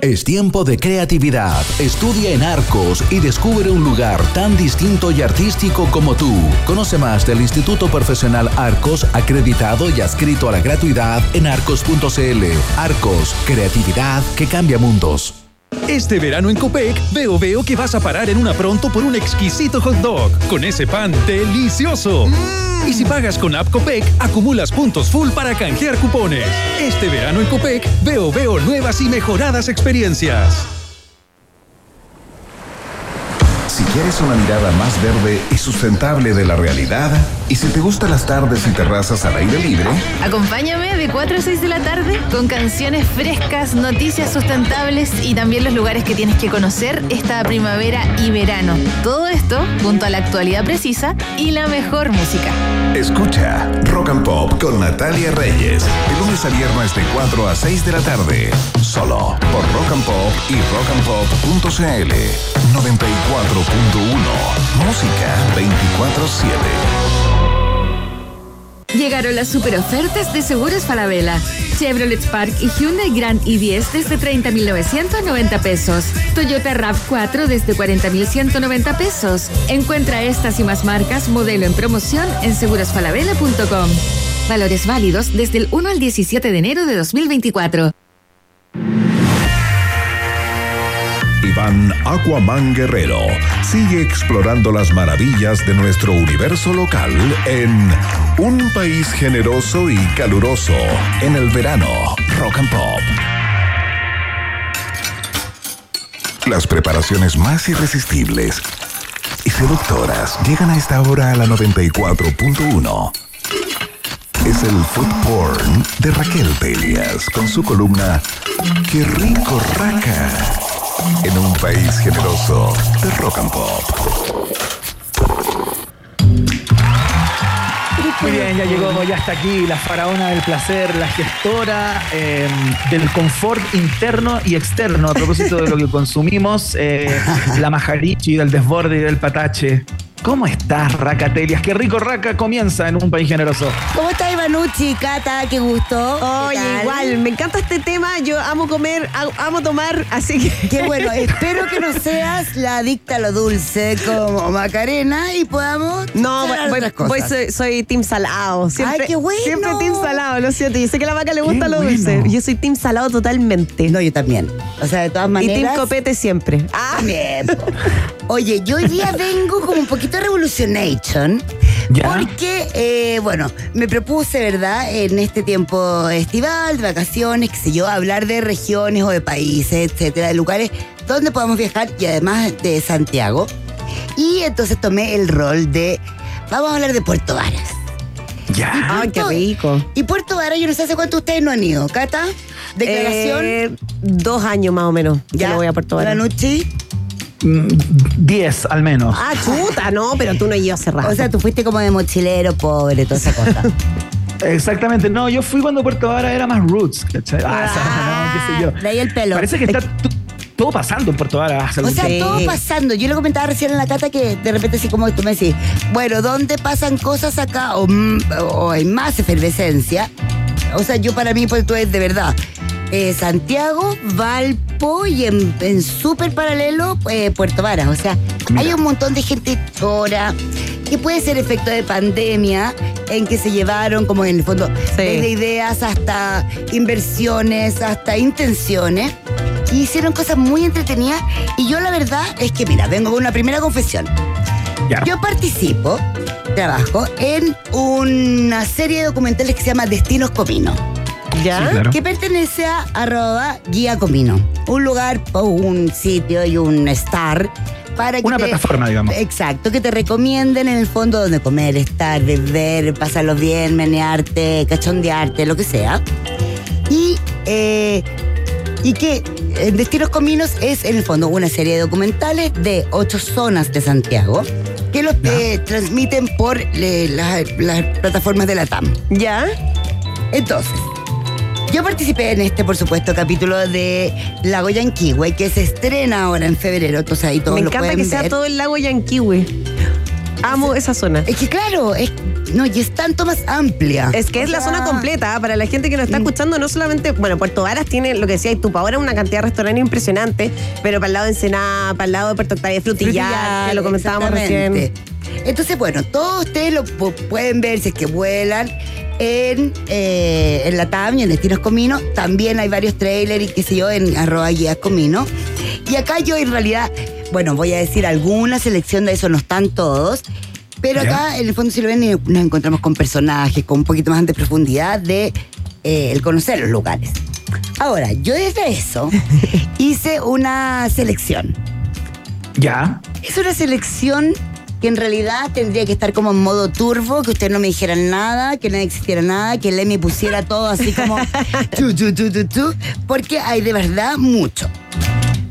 Es tiempo de creatividad. Estudia en Arcos y descubre un lugar tan distinto y artístico como tú. Conoce más del Instituto Profesional Arcos, acreditado y adscrito a la gratuidad en arcos.cl. Arcos, creatividad que cambia mundos. Este verano en Copec, veo veo que vas a parar en una pronto por un exquisito hot dog con ese pan delicioso. Y si pagas con App Copec, acumulas puntos full para canjear cupones. Este verano en Copec, veo veo nuevas y mejoradas experiencias. Si quieres una mirada más verde y sustentable de la realidad, y si te gustan las tardes y terrazas al aire libre, Acompáñame de 4 a 6 de la tarde con canciones frescas, noticias sustentables y también los lugares que tienes que conocer esta primavera y verano. Todo esto junto a la actualidad precisa y la mejor música. escucha Rock and Pop con Natalia Reyes, de lunes a viernes de 4 a 6 de la tarde, solo por Rock and Pop y rockandpop.cl 94.1, música 24/7. Llegaron las super ofertas de Seguros Falabella. Chevrolet Spark y Hyundai Grand i10 desde 30.990 pesos. Toyota RAV4 desde 40.190 pesos. Encuentra estas y más marcas modelo en promoción en segurosfalabella.com. Valores válidos desde el 1 al 17 de enero de 2024. Iván Aquaman Guerrero sigue explorando las maravillas de nuestro universo local en un país generoso y caluroso en el verano Rock and Pop. Las preparaciones más irresistibles y seductoras llegan a esta hora a la 94.1. Es el food porn de Raquel Pelias con su columna Qué rico raca en un país generoso de rock and pop. Muy bien, ya llegó, ya está aquí la faraona del placer, la gestora eh, del confort interno y externo a propósito de lo que consumimos, eh, la majarichi, del desborde y del patache. ¿Cómo estás, Racatelias? Qué rico Raca comienza en un país generoso. ¿Cómo está Ivanucci, Cata? Qué gusto. ¿Qué Oye, igual, me encanta este tema. Yo amo comer, amo tomar, así que. Qué bueno, espero que no seas la adicta a lo dulce como Macarena y podamos. No, voy, cosas. voy- soy, soy team salado. Siempre, Ay, qué bueno. Siempre team salado, lo siento. Yo sé que a la vaca le gusta Qué lo bueno. dulce. Yo soy team salado totalmente. No, yo también. O sea, de todas y maneras. team copete siempre. Ah, También. Oye, yo hoy día vengo como un poquito revolutionation. ¿Ya? Porque, eh, bueno, me propuse, ¿verdad?, en este tiempo estival, de vacaciones, qué sé yo, hablar de regiones o de países, etcétera, de lugares donde podamos viajar y además de Santiago. Y entonces tomé el rol de. Vamos a hablar de Puerto Varas. Ya. Ah, Puerto, Ay, qué rico. Y Puerto Varas, yo no sé hace cuánto ustedes no han ido. Cata, declaración. Eh, dos años más o menos. Ya. No voy a Puerto Varas. La noche. 10 al menos. Ah, chuta, no, pero tú no ibas yo cerrado. O sea, tú fuiste como de mochilero, pobre, toda esa cosa. Exactamente, no, yo fui cuando Puerto Vara era más roots, ¿cachai? Ah, ah no, qué sé ah, yo. De ahí el pelo. Parece que está todo pasando en Puerto Vara. O sea, todo pasando. Yo lo comentaba recién en la cata que de repente así como tú me decís, bueno, ¿dónde pasan cosas acá o, mm, o hay más efervescencia? O sea, yo para mí Puerto es de verdad eh, Santiago, Valpo y en, en súper paralelo eh, Puerto Varas. O sea, hay un montón de gente chora que puede ser efecto de pandemia en que se llevaron como en el fondo desde ideas hasta inversiones, hasta intenciones. Y hicieron cosas muy entretenidas. Y yo la verdad es que, mira, vengo con una primera confesión. Ya. Yo participo, trabajo en una serie de documentales que se llama Destinos Comino. ¿Ya? Sí, claro. Que pertenece a arroba guía comino. Un lugar, o un sitio y un star para que Una te- plataforma, digamos. Exacto, que te recomienden en el fondo donde comer, estar, beber, pasarlo bien, menearte, cachondearte, lo que sea. Y, eh, y que en Destinos Cominos es en el fondo una serie de documentales de ocho zonas de Santiago que los eh, transmiten por eh, las, las plataformas de la TAM. ¿Ya? Entonces, yo participé en este, por supuesto, capítulo de Lago Yanquihue, que se estrena ahora en febrero. Entonces ahí todos Me lo encanta pueden que sea todo el lago Yanquihue. Amo esa zona. Es que claro, es, no, y es tanto más amplia. Es que O es la zona completa, ¿ah? para la gente que nos Mm. está escuchando, no solamente, bueno, Puerto Varas tiene lo que decía y ahora una cantidad de restaurantes impresionante, pero para el lado de Ensenada, para el lado de Puerto Octavia, Frutillar, que lo comentábamos recién. Entonces, bueno, todos ustedes lo pu- pueden ver si es que vuelan en, eh, en la TAM y en Destinos Comino. También hay varios trailers y qué sé yo en arroba guías Comino. Y acá yo en realidad, bueno, voy a decir alguna selección de eso, no están todos. Pero Ya. acá, en el fondo, si lo ven, eh, nos encontramos con personajes, con un poquito más de profundidad de eh, el conocer los lugares. Ahora, yo desde eso hice una selección. Ya. Es una selección que en realidad tendría que estar como en modo turbo, que ustedes no me dijeran nada, que no existiera nada, que Lemmy pusiera todo así como porque hay de verdad mucho.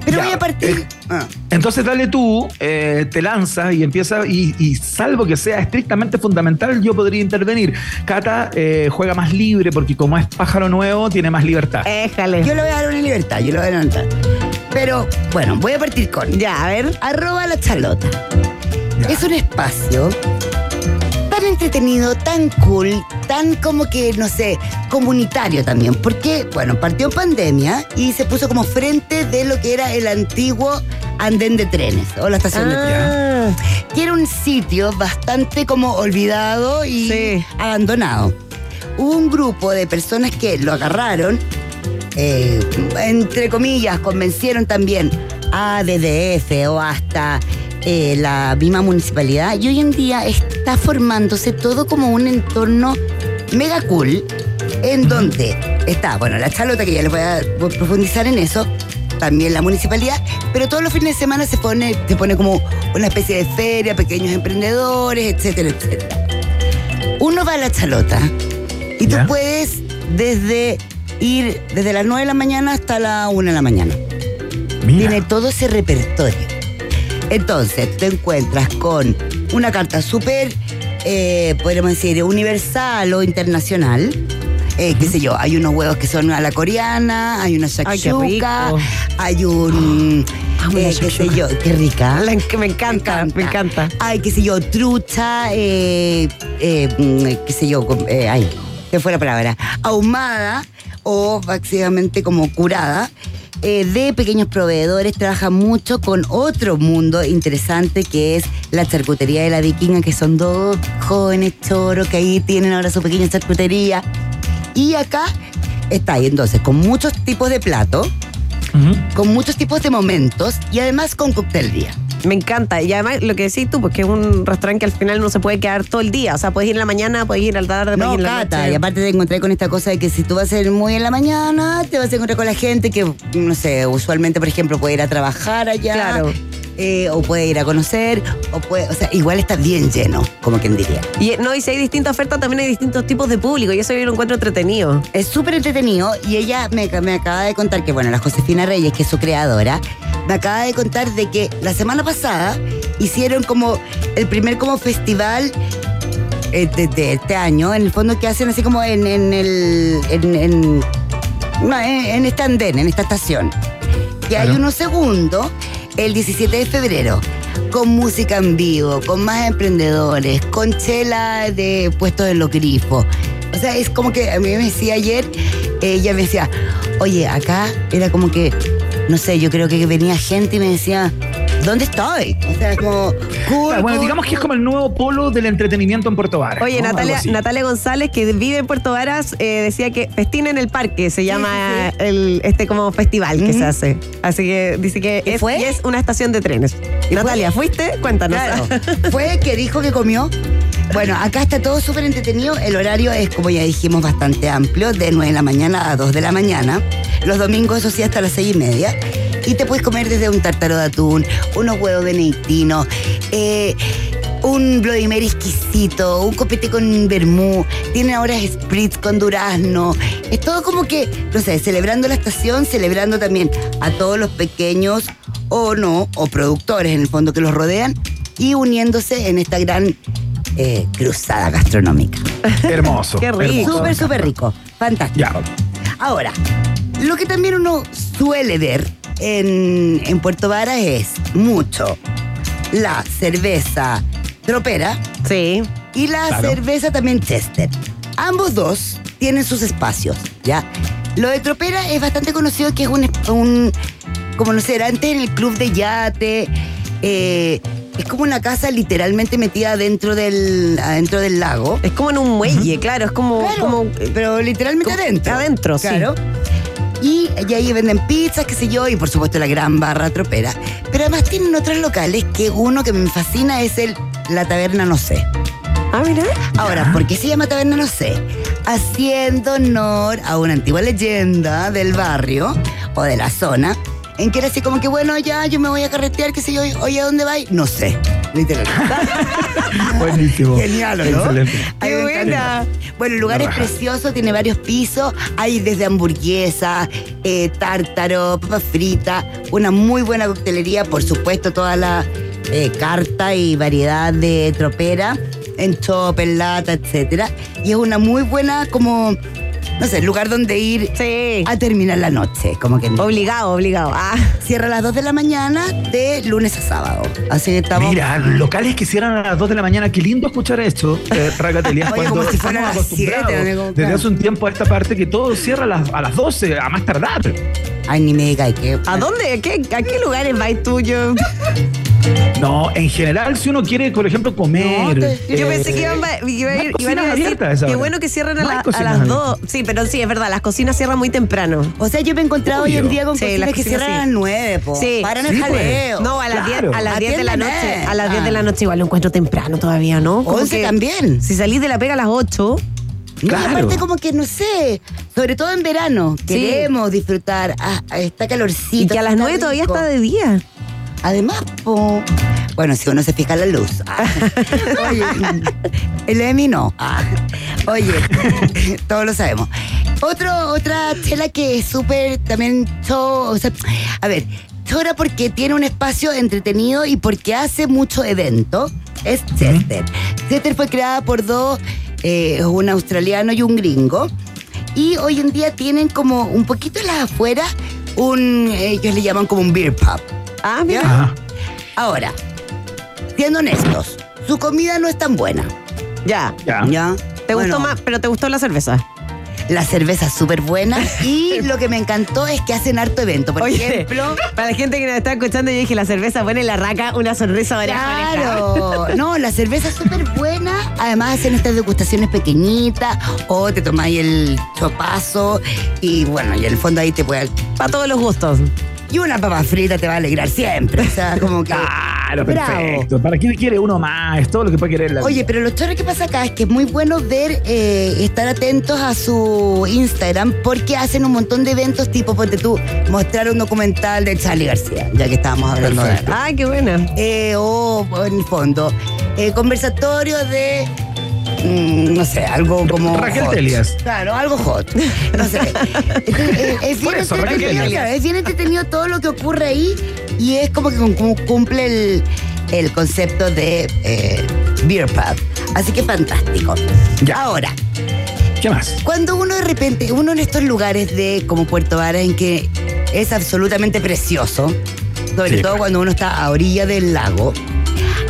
Pero Ya, voy a partir. eh, ah, Entonces dale tú, eh, te lanzas y empieza, y, y salvo que sea estrictamente fundamental, yo podría intervenir. Cata eh, juega más libre porque como es pájaro nuevo, tiene más libertad. Éjale. yo le voy a dar una libertad, yo le voy a dar una libertad. Pero bueno, voy a partir con. Ya, a ver. Arroba la charlota. Ya. Es un espacio tan entretenido, tan cool, tan como que, no sé, comunitario también. Porque, bueno, partió pandemia y se puso como frente de lo que era el antiguo andén de trenes o la estación de trenes. Ah, Que era un sitio bastante como olvidado y Sí. abandonado. Hubo un grupo de personas que lo agarraron, eh, entre comillas, convencieron también a DDF o hasta eh, la misma municipalidad y hoy en día está formándose todo como un entorno mega cool en donde está, bueno, la charlota que ya les voy a profundizar en eso, también la municipalidad, pero todos los fines de semana se pone, se pone como una especie de feria, pequeños emprendedores, etcétera, etcétera. Uno va a la chalota y tú Ya. puedes desde ir desde las 9 de la mañana hasta la 1 de la mañana. Mira. Tiene todo ese repertorio. Entonces, te encuentras con una carta súper, eh, podríamos decir, universal o internacional. Eh, qué sé yo, hay unos huevos que son a la coreana, hay una shakshuka, hay un, Ah, eh, qué sé yo, qué rica. la que me encanta, me encanta. Ay, qué sé yo, trucha, eh, eh, mm, qué sé yo, eh, ay, ¿qué fue la palabra? Ahumada o básicamente como curada. Eh, de pequeños proveedores, trabaja mucho con otro mundo interesante que es la charcutería de la vikinga, que son dos jóvenes choros que ahí tienen ahora su pequeña charcutería. Y acá está ahí entonces con muchos tipos de platos, con muchos tipos de momentos y además con coctelería. Me encanta. Y además, lo que decís tú, porque es un restaurante que al final no se puede quedar todo el día. O sea, puedes ir en la mañana, puedes ir a la tarde, No, puedes ir en la noche. y aparte te encontré con esta cosa de que si tú vas a ir muy en la mañana, te vas a encontrar con la gente que, no sé, usualmente, por ejemplo, puede ir a trabajar allá. Claro. Eh, o puede ir a conocer, o puede, o sea, igual está bien lleno, como quien diría. Y no, y si hay distintas ofertas, también hay distintos tipos de público. Y eso yo lo encuentro entretenido. Es súper entretenido y ella me, me acaba de contar que, bueno, la Josefina Reyes, que es su creadora, me acaba de contar de que la semana pasada hicieron como el primer como festival eh, de, de este año, en el fondo que hacen así como en, en el... En, en, no, en, en este andén, en esta estación. Y hay uno segundo, el 17 de febrero, con música en vivo, con más emprendedores, con chela de puestos en los grifos. O sea, es como que a mí me decía ayer, ella me decía, oye, acá era como que, no sé, yo creo que venía gente y me decía, ¿dónde estoy? O sea, es como, cool, Ah, bueno, cool, digamos que es como el nuevo polo del entretenimiento en Puerto Varas. Oye, Natalia, González, que vive en Puerto Varas, eh, decía que Festina en el Parque se llama El, este como festival que se hace. Así que dice que ¿Y es, fue? y es una estación de trenes. Natalia, ¿fuiste? Cuéntanos. Claro. Fue que dijo que comió. Bueno, acá está todo súper entretenido. El horario es, como ya dijimos, bastante amplio, de 9 de la mañana a 2 de la mañana. Los domingos, eso sí, hasta las 6 y media. Y te puedes comer desde un tártaro de atún, unos huevos benedictinos, eh, un Bloody Mary exquisito, un copete con vermú, tiene ahora spritz con durazno. Es todo como que, no sé, celebrando la estación, celebrando también a todos los pequeños o no, o productores en el fondo que los rodean y uniéndose en esta gran eh, cruzada gastronómica. Hermoso. Qué rico. hermoso. Súper, súper rico. Fantástico. Ya. Ahora, lo que también uno suele ver en, en Puerto Varas es mucho la cerveza tropera Sí. y la Claro. cerveza también Chester. Ambos dos tienen sus espacios, ¿ya? Lo de tropera es bastante conocido que es un, un como no sé, era antes en el club de yate, eh, es como una casa literalmente metida adentro del, adentro del lago. Es como en un muelle, claro. Es como. Claro, como pero literalmente como- adentro. adentro, sí. Y, y ahí venden pizzas, qué sé yo, y por supuesto la gran barra tropera. Pero además tienen otros locales que uno que me fascina es el La Taberna No Sé. Ah, mira. Ahora, ¿por qué se llama Taberna No Sé? Haciendo honor a una antigua leyenda del barrio o de la zona, en que era así como que, bueno, ya yo me voy a carretear, qué sé yo, oye, ¿a dónde vais? No sé, literal. Buenísimo. Genial, ¿o ¿no? Excelente. Ay, Qué buena. Bueno, el lugar es precioso, tiene varios pisos. Hay desde hamburguesa, eh, tártaro, papa frita, una muy buena coctelería, por supuesto, toda la eh, carta y variedad de tropera, en chop, en lata, etcétera. Y es una muy buena, como, no sé, lugar donde ir Sí. a terminar la noche. Como que Obligado, obligado. Ah. cierra a las 2 de la mañana de lunes a sábado. Así que estamos. Mira, locales que cierran a las 2 de la mañana, qué lindo escuchar esto, eh, Ragatelia, Oye, cuando como si fueran estamos a siete, acostumbrados amigo, desde claro. hace un tiempo a esta parte que todo cierra a las, a las 12, a más tardar. Ay, ni me diga que. ¿A dónde? ¿Qué, ¿A qué lugares vais tú? Yo, No, en general, si uno quiere, por ejemplo, comer. No, te- yo eh, pensé que iban, a- iba a no hay ir- iban a decir Qué bueno que cierran a, la- a cocinas las dos. Sí, pero sí, es verdad, las cocinas cierran muy temprano. O sea, yo me he encontrado hoy en día con Sí, cocinas las que cocinas cierran sí. a las 9, po. Sí. Paran el pues. jaleo. No, a las 10 Claro. a las 10 de la noche. A las 10 de la noche igual lo encuentro temprano todavía, ¿no? Como 11 que también. Si salís de la pega a las 8, Y Claro. aparte como que, no sé, sobre todo en verano, queremos disfrutar, ah, está calorcito. y que a las 9 todavía está de día. Además, po, bueno, si uno se fija la luz. Ah. Oye, el Emi no. Ah. Oye, todos lo sabemos. Otro, otra chela que es súper también show, o sea, a ver, chora porque tiene un espacio entretenido y porque hace mucho evento, es Chester. Chester fue creada por dos, eh, un australiano y un gringo, y hoy en día tienen como un poquito en las afueras, un, ellos le llaman como un beer pub. Ah, mira. Ahora, siendo honestos, su comida no es tan buena. Ya. Ya. ¿Ya? ¿Te Bueno, gustó más? Pero te gustó la cerveza. La cerveza es súper buena y lo que me encantó es que hacen harto evento. Por Oye, ejemplo. para la gente que nos está escuchando, yo dije la cerveza buena y la raca, una sonrisa oreja. Claro, no, la cerveza es súper buena. Además hacen estas degustaciones pequeñitas o te tomáis el chopazo y bueno, y en el fondo ahí te puede... Para todos los gustos. Y una papa frita te va a alegrar siempre. O sea, como que. Claro, Bravo. perfecto. ¿Para qué quiere uno más? Es todo lo que puede querer la Oye, vida. pero lo chorro que pasa acá es que es muy bueno ver, eh, estar atentos a su Instagram porque hacen un montón de eventos tipo, ponte tú, mostrar un documental de Charlie García, ya que estábamos hablando Perfecto. de él. Ay, qué buena. Eh, o o en el fondo, eh, conversatorio de, mm, no sé, algo como... Raquel hot. Telias. Claro, algo hot. No sé. Eh, es, bien eso, entretenido, Telias. claro, es bien entretenido todo lo que ocurre ahí y es como que cum- cum- cumple el, el concepto de eh, beer pub. Así que fantástico. Ya. Ahora, ¿Qué más? cuando uno de repente, uno en estos lugares de como Puerto Varas en que es absolutamente precioso, sobre Sí, todo claro. cuando uno está a orilla del lago,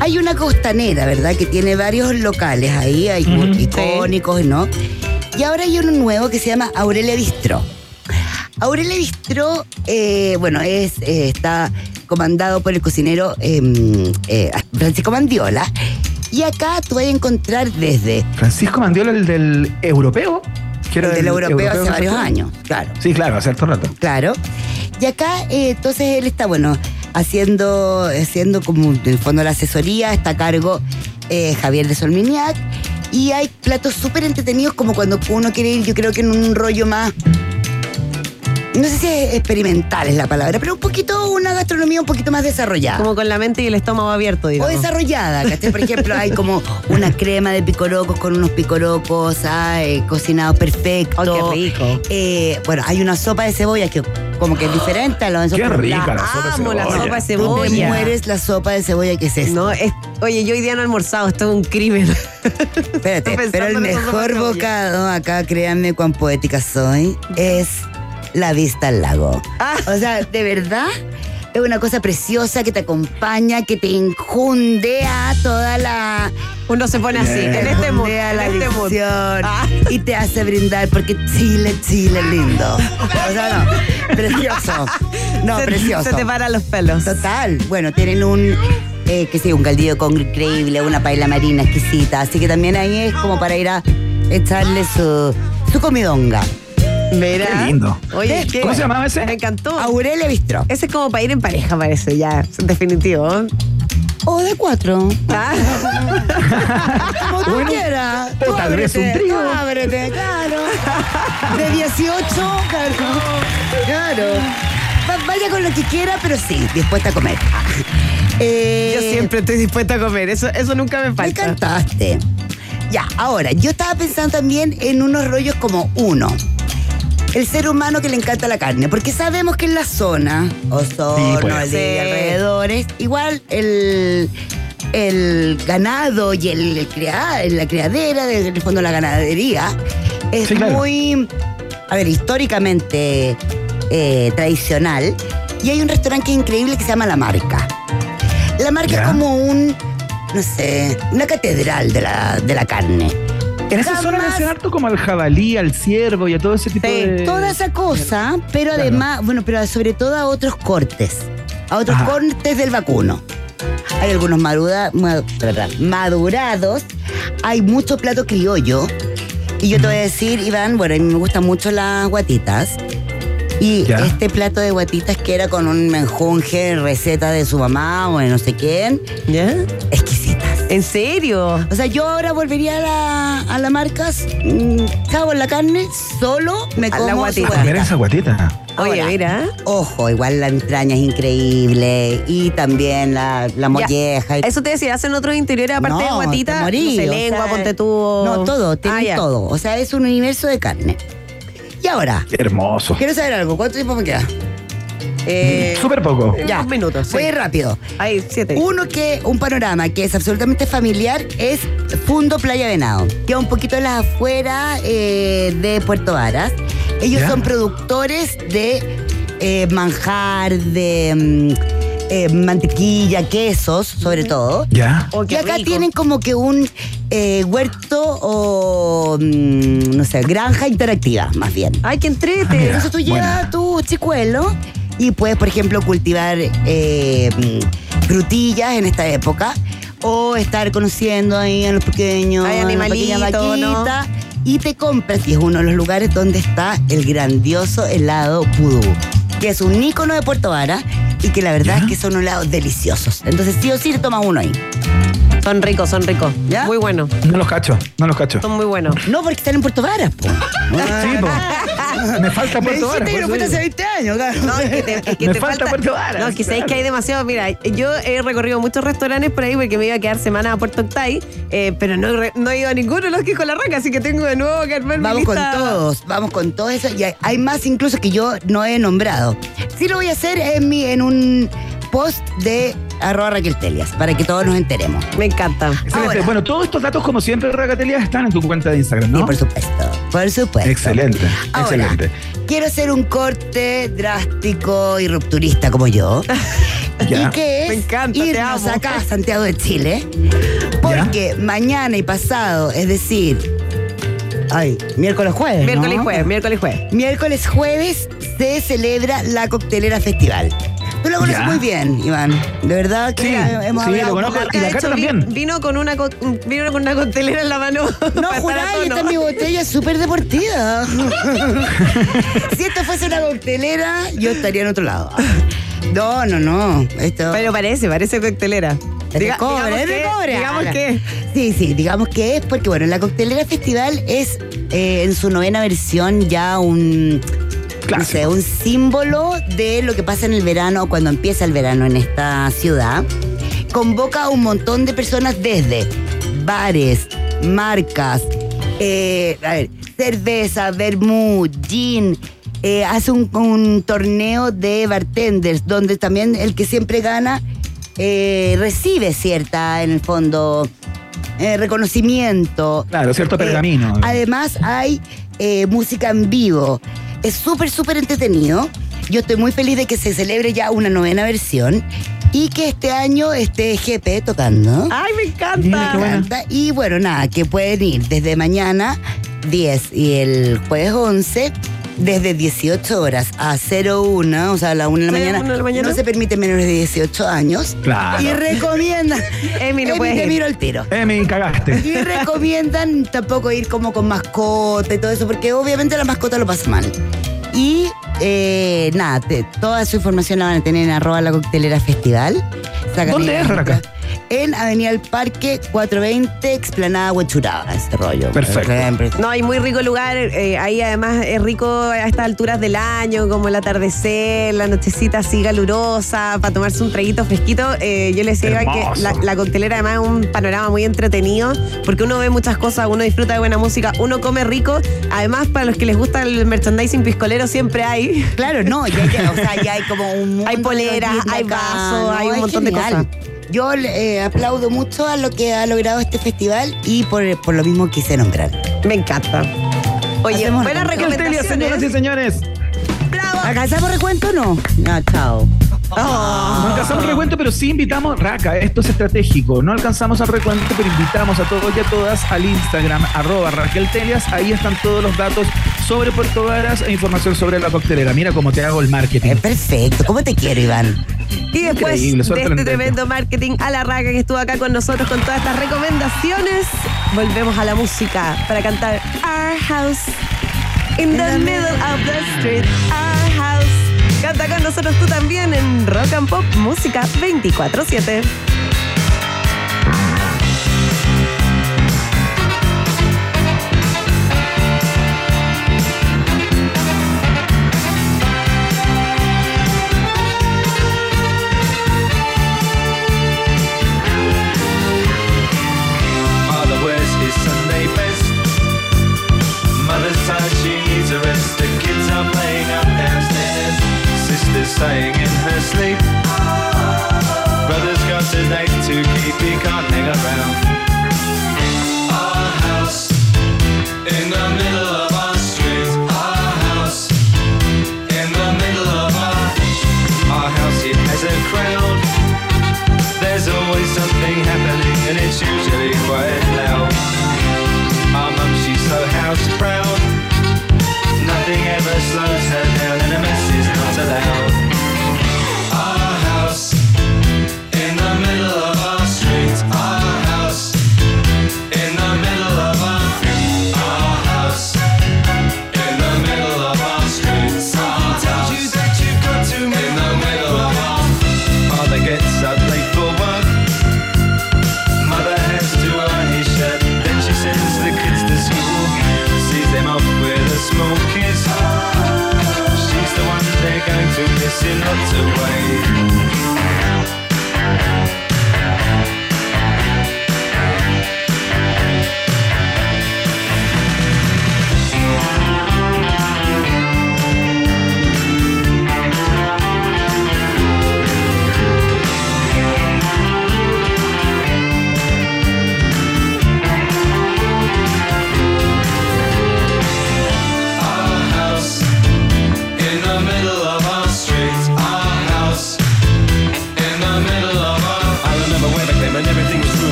hay una costanera, ¿verdad? Que tiene varios locales ahí, hay Ujú. icónicos, ¿no? Y ahora hay uno nuevo que se llama Aurelia Bistro. Aurelia Bistro, eh, bueno, es, eh, está comandado por el cocinero eh, eh, Francisco Mandiola. Y acá tú vas a encontrar desde Francisco Mandiola, el del europeo. Que el del europeo hace varios años, claro. Sí, claro, hace harto rato. Claro. Y acá, entonces él está, bueno, haciendo, haciendo como en el fondo la asesoría, está a cargo eh, Javier de Solminiac. Y hay platos súper entretenidos como cuando uno quiere ir, yo creo que en un rollo más. No sé si es experimental es la palabra, pero un poquito, una gastronomía un poquito más desarrollada. Como con la mente y el estómago abierto, O digamos. desarrollada, ¿cachai? Por ejemplo, hay como una crema de picorocos con unos picorocos ah, eh, cocinados perfectos. Oh, qué rico. Eh, bueno, hay una sopa de cebolla que como que es diferente a los Qué rica la sopa de amo la cebolla. sopa de Tú te cebolla. mueres la sopa de cebolla que es esto. No, es, oye, yo hoy día no he almorzado, esto es un crimen. Espérate, pero el de mejor cebolla. bocado, acá créanme cuán poética soy, es la vista al lago. Ah. O sea, de verdad, es una cosa preciosa que te acompaña, que te injundea toda la... Uno se pone así, en este mood. Injundea En la este mood. Ah. y te hace brindar porque Chile, Chile lindo. O sea, no, precioso. No, se, precioso. Se te paran los pelos. Total. Bueno, tienen un, eh, que sí, un caldillo con increíble, una paella marina exquisita. Así que también ahí es como para ir a echarle su, su comidonga. Mira. Qué lindo. Oye, ¿Qué? ¿qué? ¿Cómo se llamaba ese? Me encantó. Aurelia Bistro. Ese es como para ir en pareja, parece, ya, definitivo. O de cuatro. Ah, Como tú Bueno, quieras. o Tú tal vez un trío. Ábrete, claro. De 18, claro. Claro. Va- vaya con lo que quiera, pero sí, dispuesta a comer. Eh, Yo siempre estoy dispuesta a comer, eso, eso nunca me Me falta. cantaste. Ya, ahora, yo estaba pensando también en unos rollos como uno. El ser humano que le encanta la carne, porque sabemos que en la zona, Osorno, pues. Aldea y Sí. alrededores, igual el, el ganado y el, el crea- la criadera, de- en el fondo la ganadería, es Sí, claro. muy, a ver, históricamente eh, tradicional. Y hay un restaurante que es increíble que se llama La Marca. La Marca Ya. es como un, no sé, una catedral de la, de la carne. En esa zona le hacen harto como al jabalí, al ciervo y a todo ese tipo Sí, de. Toda esa cosa, pero Claro. además, bueno, pero sobre todo a otros cortes, a otros Ajá. cortes del vacuno. Hay algunos maruda- ma- perdón, madurados, hay mucho plato criollo. Y yo te voy a decir, Iván, bueno, a mí me gustan mucho las guatitas. Y Ya. este plato de guatitas que era con un menjunje, receta de su mamá o de no sé quién, ¿Ya? exquisitas. ¿En serio? O sea, yo ahora volvería a la, a la marcas, mm, cago en la carne, solo me A la como guatita. Esa guatita. Oye, Ahora, mira. Ojo, igual la entraña es increíble y también la, la molleja. y- Eso te decía, hacen otros interiores aparte de No, guatita. te morí, no sé, o lengua, sea, ponte tú. No, todo, tienen Ah, ya. todo. O sea, es un universo de carne. Y ahora, Qué hermoso. quiero saber algo. ¿Cuánto tiempo me queda? Eh, Súper poco. ya. Dos minutos. sí. Voy a ir rápido. Hay siete. Uno que, un panorama que es absolutamente familiar es Fundo Playa Venado. Queda un poquito en las afueras eh, de Puerto Varas. Ellos Ya. son productores de eh, manjar, de mm, eh, mantequilla, quesos, sobre todo. Ya. Oh, y acá rico. tienen como que un eh, huerto o, mm, no sé, granja interactiva, más bien. Ay, qué Ah, entrete. mira. Entonces tú llevas tu chicuelo y puedes, por ejemplo, cultivar eh, mm, frutillas en esta época o estar conociendo ahí a los pequeños, Hay a la ¿no? vaquita, y te compras, y es uno de los lugares donde está el grandioso helado pudú. que es un ícono de Puerto Vara y que la verdad es que son helados deliciosos. Entonces, sí o sí, toma uno ahí. Son ricos, son ricos. ¿Ya? Muy buenos. No los cacho, no los cacho. Son muy buenos. No, porque están en Puerto Vara, po. Sí, po. Me falta Puerto Vara. Me dijiste que no por fuiste hace 20 años, claro. No, es que te, es que Me te falta Puerto Varas, No, es que sabéis que hay demasiado. Mira, yo he recorrido muchos restaurantes por ahí porque me iba a quedar semana a Puerto Octay, eh, pero no, no he ido a ninguno de los que con la raca, así que tengo de nuevo que armar mi Vamos con todos, vamos con todo eso. Y hay, hay más incluso que yo no he nombrado. Sí lo voy a hacer en, mi, en un post de arroba Raquel Telias, para que todos nos enteremos. Me encanta. Excelente. Ahora. Bueno, todos estos datos, como siempre, Ragatelia, están en tu cuenta de Instagram, ¿no? Y por supuesto, por supuesto. Excelente, Ahora, excelente. Quiero hacer un corte drástico y rupturista como yo. Ya. Y que es Me encanta, te irnos amo. acá a Santiago de Chile. Porque mañana y pasado, es decir, ay, miércoles jueves. Miércoles jueves, miércoles jueves. Miércoles jueves se celebra la Coctelera Festival. Tú lo conoces Ya. muy bien, Iván. De verdad que Sí, hemos sí, hablado lo conozco. con Y la Cata también. Vino con una co- vino con una coctelera en la mano. No, juráis, tono. esta es mi botella súper deportiva. si esto fuese una coctelera, yo estaría en otro lado. No, no, no. Esto. Pero parece, parece coctelera. Es de cobre, digamos es de que- cobre. Digamos Ahora. que. Sí, sí, digamos que es porque, bueno, la Coctelera Festival es eh, en su novena versión ya un. No sé, un símbolo de lo que pasa en el verano, cuando empieza el verano en esta ciudad. Convoca a un montón de personas desde bares, marcas, eh, a ver, cerveza, vermouth, gin. eh, hace un, un torneo de bartenders donde también el que siempre gana eh, recibe cierta, en el fondo, eh, reconocimiento. Claro, cierto pergamino. además hay música en vivo. Es súper, súper entretenido. Yo estoy muy feliz de que se celebre ya una novena versión y que este año esté GP tocando. ¡Ay, me encanta! Mira, Me encanta. Y bueno, nada, que pueden ir desde mañana 10 y el jueves 11 desde 18 horas a 01, o sea, a la 1 de la, mañana. una de la mañana. No se permite menores de 18 años. Claro. Y recomiendan. Emi, no puedes te ir. miro el tiro. Emi, cagaste. Y recomiendan tampoco ir como con mascota y todo eso, porque obviamente la mascota lo pasa mal. Y eh, nada, te- toda su información la van a tener en arroba la coctelera festival. Sacan ¿Dónde es, Raca? En Avenida El Parque 420, Explanada Huechuraba, ese rollo. Perfecto. No, hay muy rico lugar. eh, ahí además es rico a estas alturas del año, como el atardecer, la nochecita así calurosa, para tomarse un traguito fresquito. Eh, yo les decía que la, la coctelera además es un panorama muy entretenido, porque uno ve muchas cosas, uno disfruta de buena música, uno come rico. Además, para los que les gusta el merchandising piscolero, siempre hay. Claro, no, ya, ya, o sea, ya hay como un Hay poleras, hay vasos, hay un montón de genial. Yo le, eh, aplaudo mucho a lo que ha logrado este festival y por, por lo mismo quise nombrar. Me encanta. Oye, Hacemos buenas recuento. Coctelia, señoras y recomendaciones. señores. ¡Bravo! ¿Alcanzamos recuento o no? No, chao. Oh. No alcanzamos el recuento, pero sí invitamos, Raca, esto es estratégico. No alcanzamos el recuento, pero invitamos a todos y a todas al Instagram, arroba Raquel Telias. Ahí están todos los datos sobre Puerto Varas e información sobre la coctelera. Mira cómo te hago el marketing. Es perfecto. ¿Cómo te quiero, Iván? Y después de este tremendo marketing a la raca que estuvo acá con nosotros con todas estas recomendaciones, volvemos a la música para cantar Our House in the middle of the street. Our House. Canta con nosotros tú también en Rock and Pop Música 24-7. Staying in her sleep.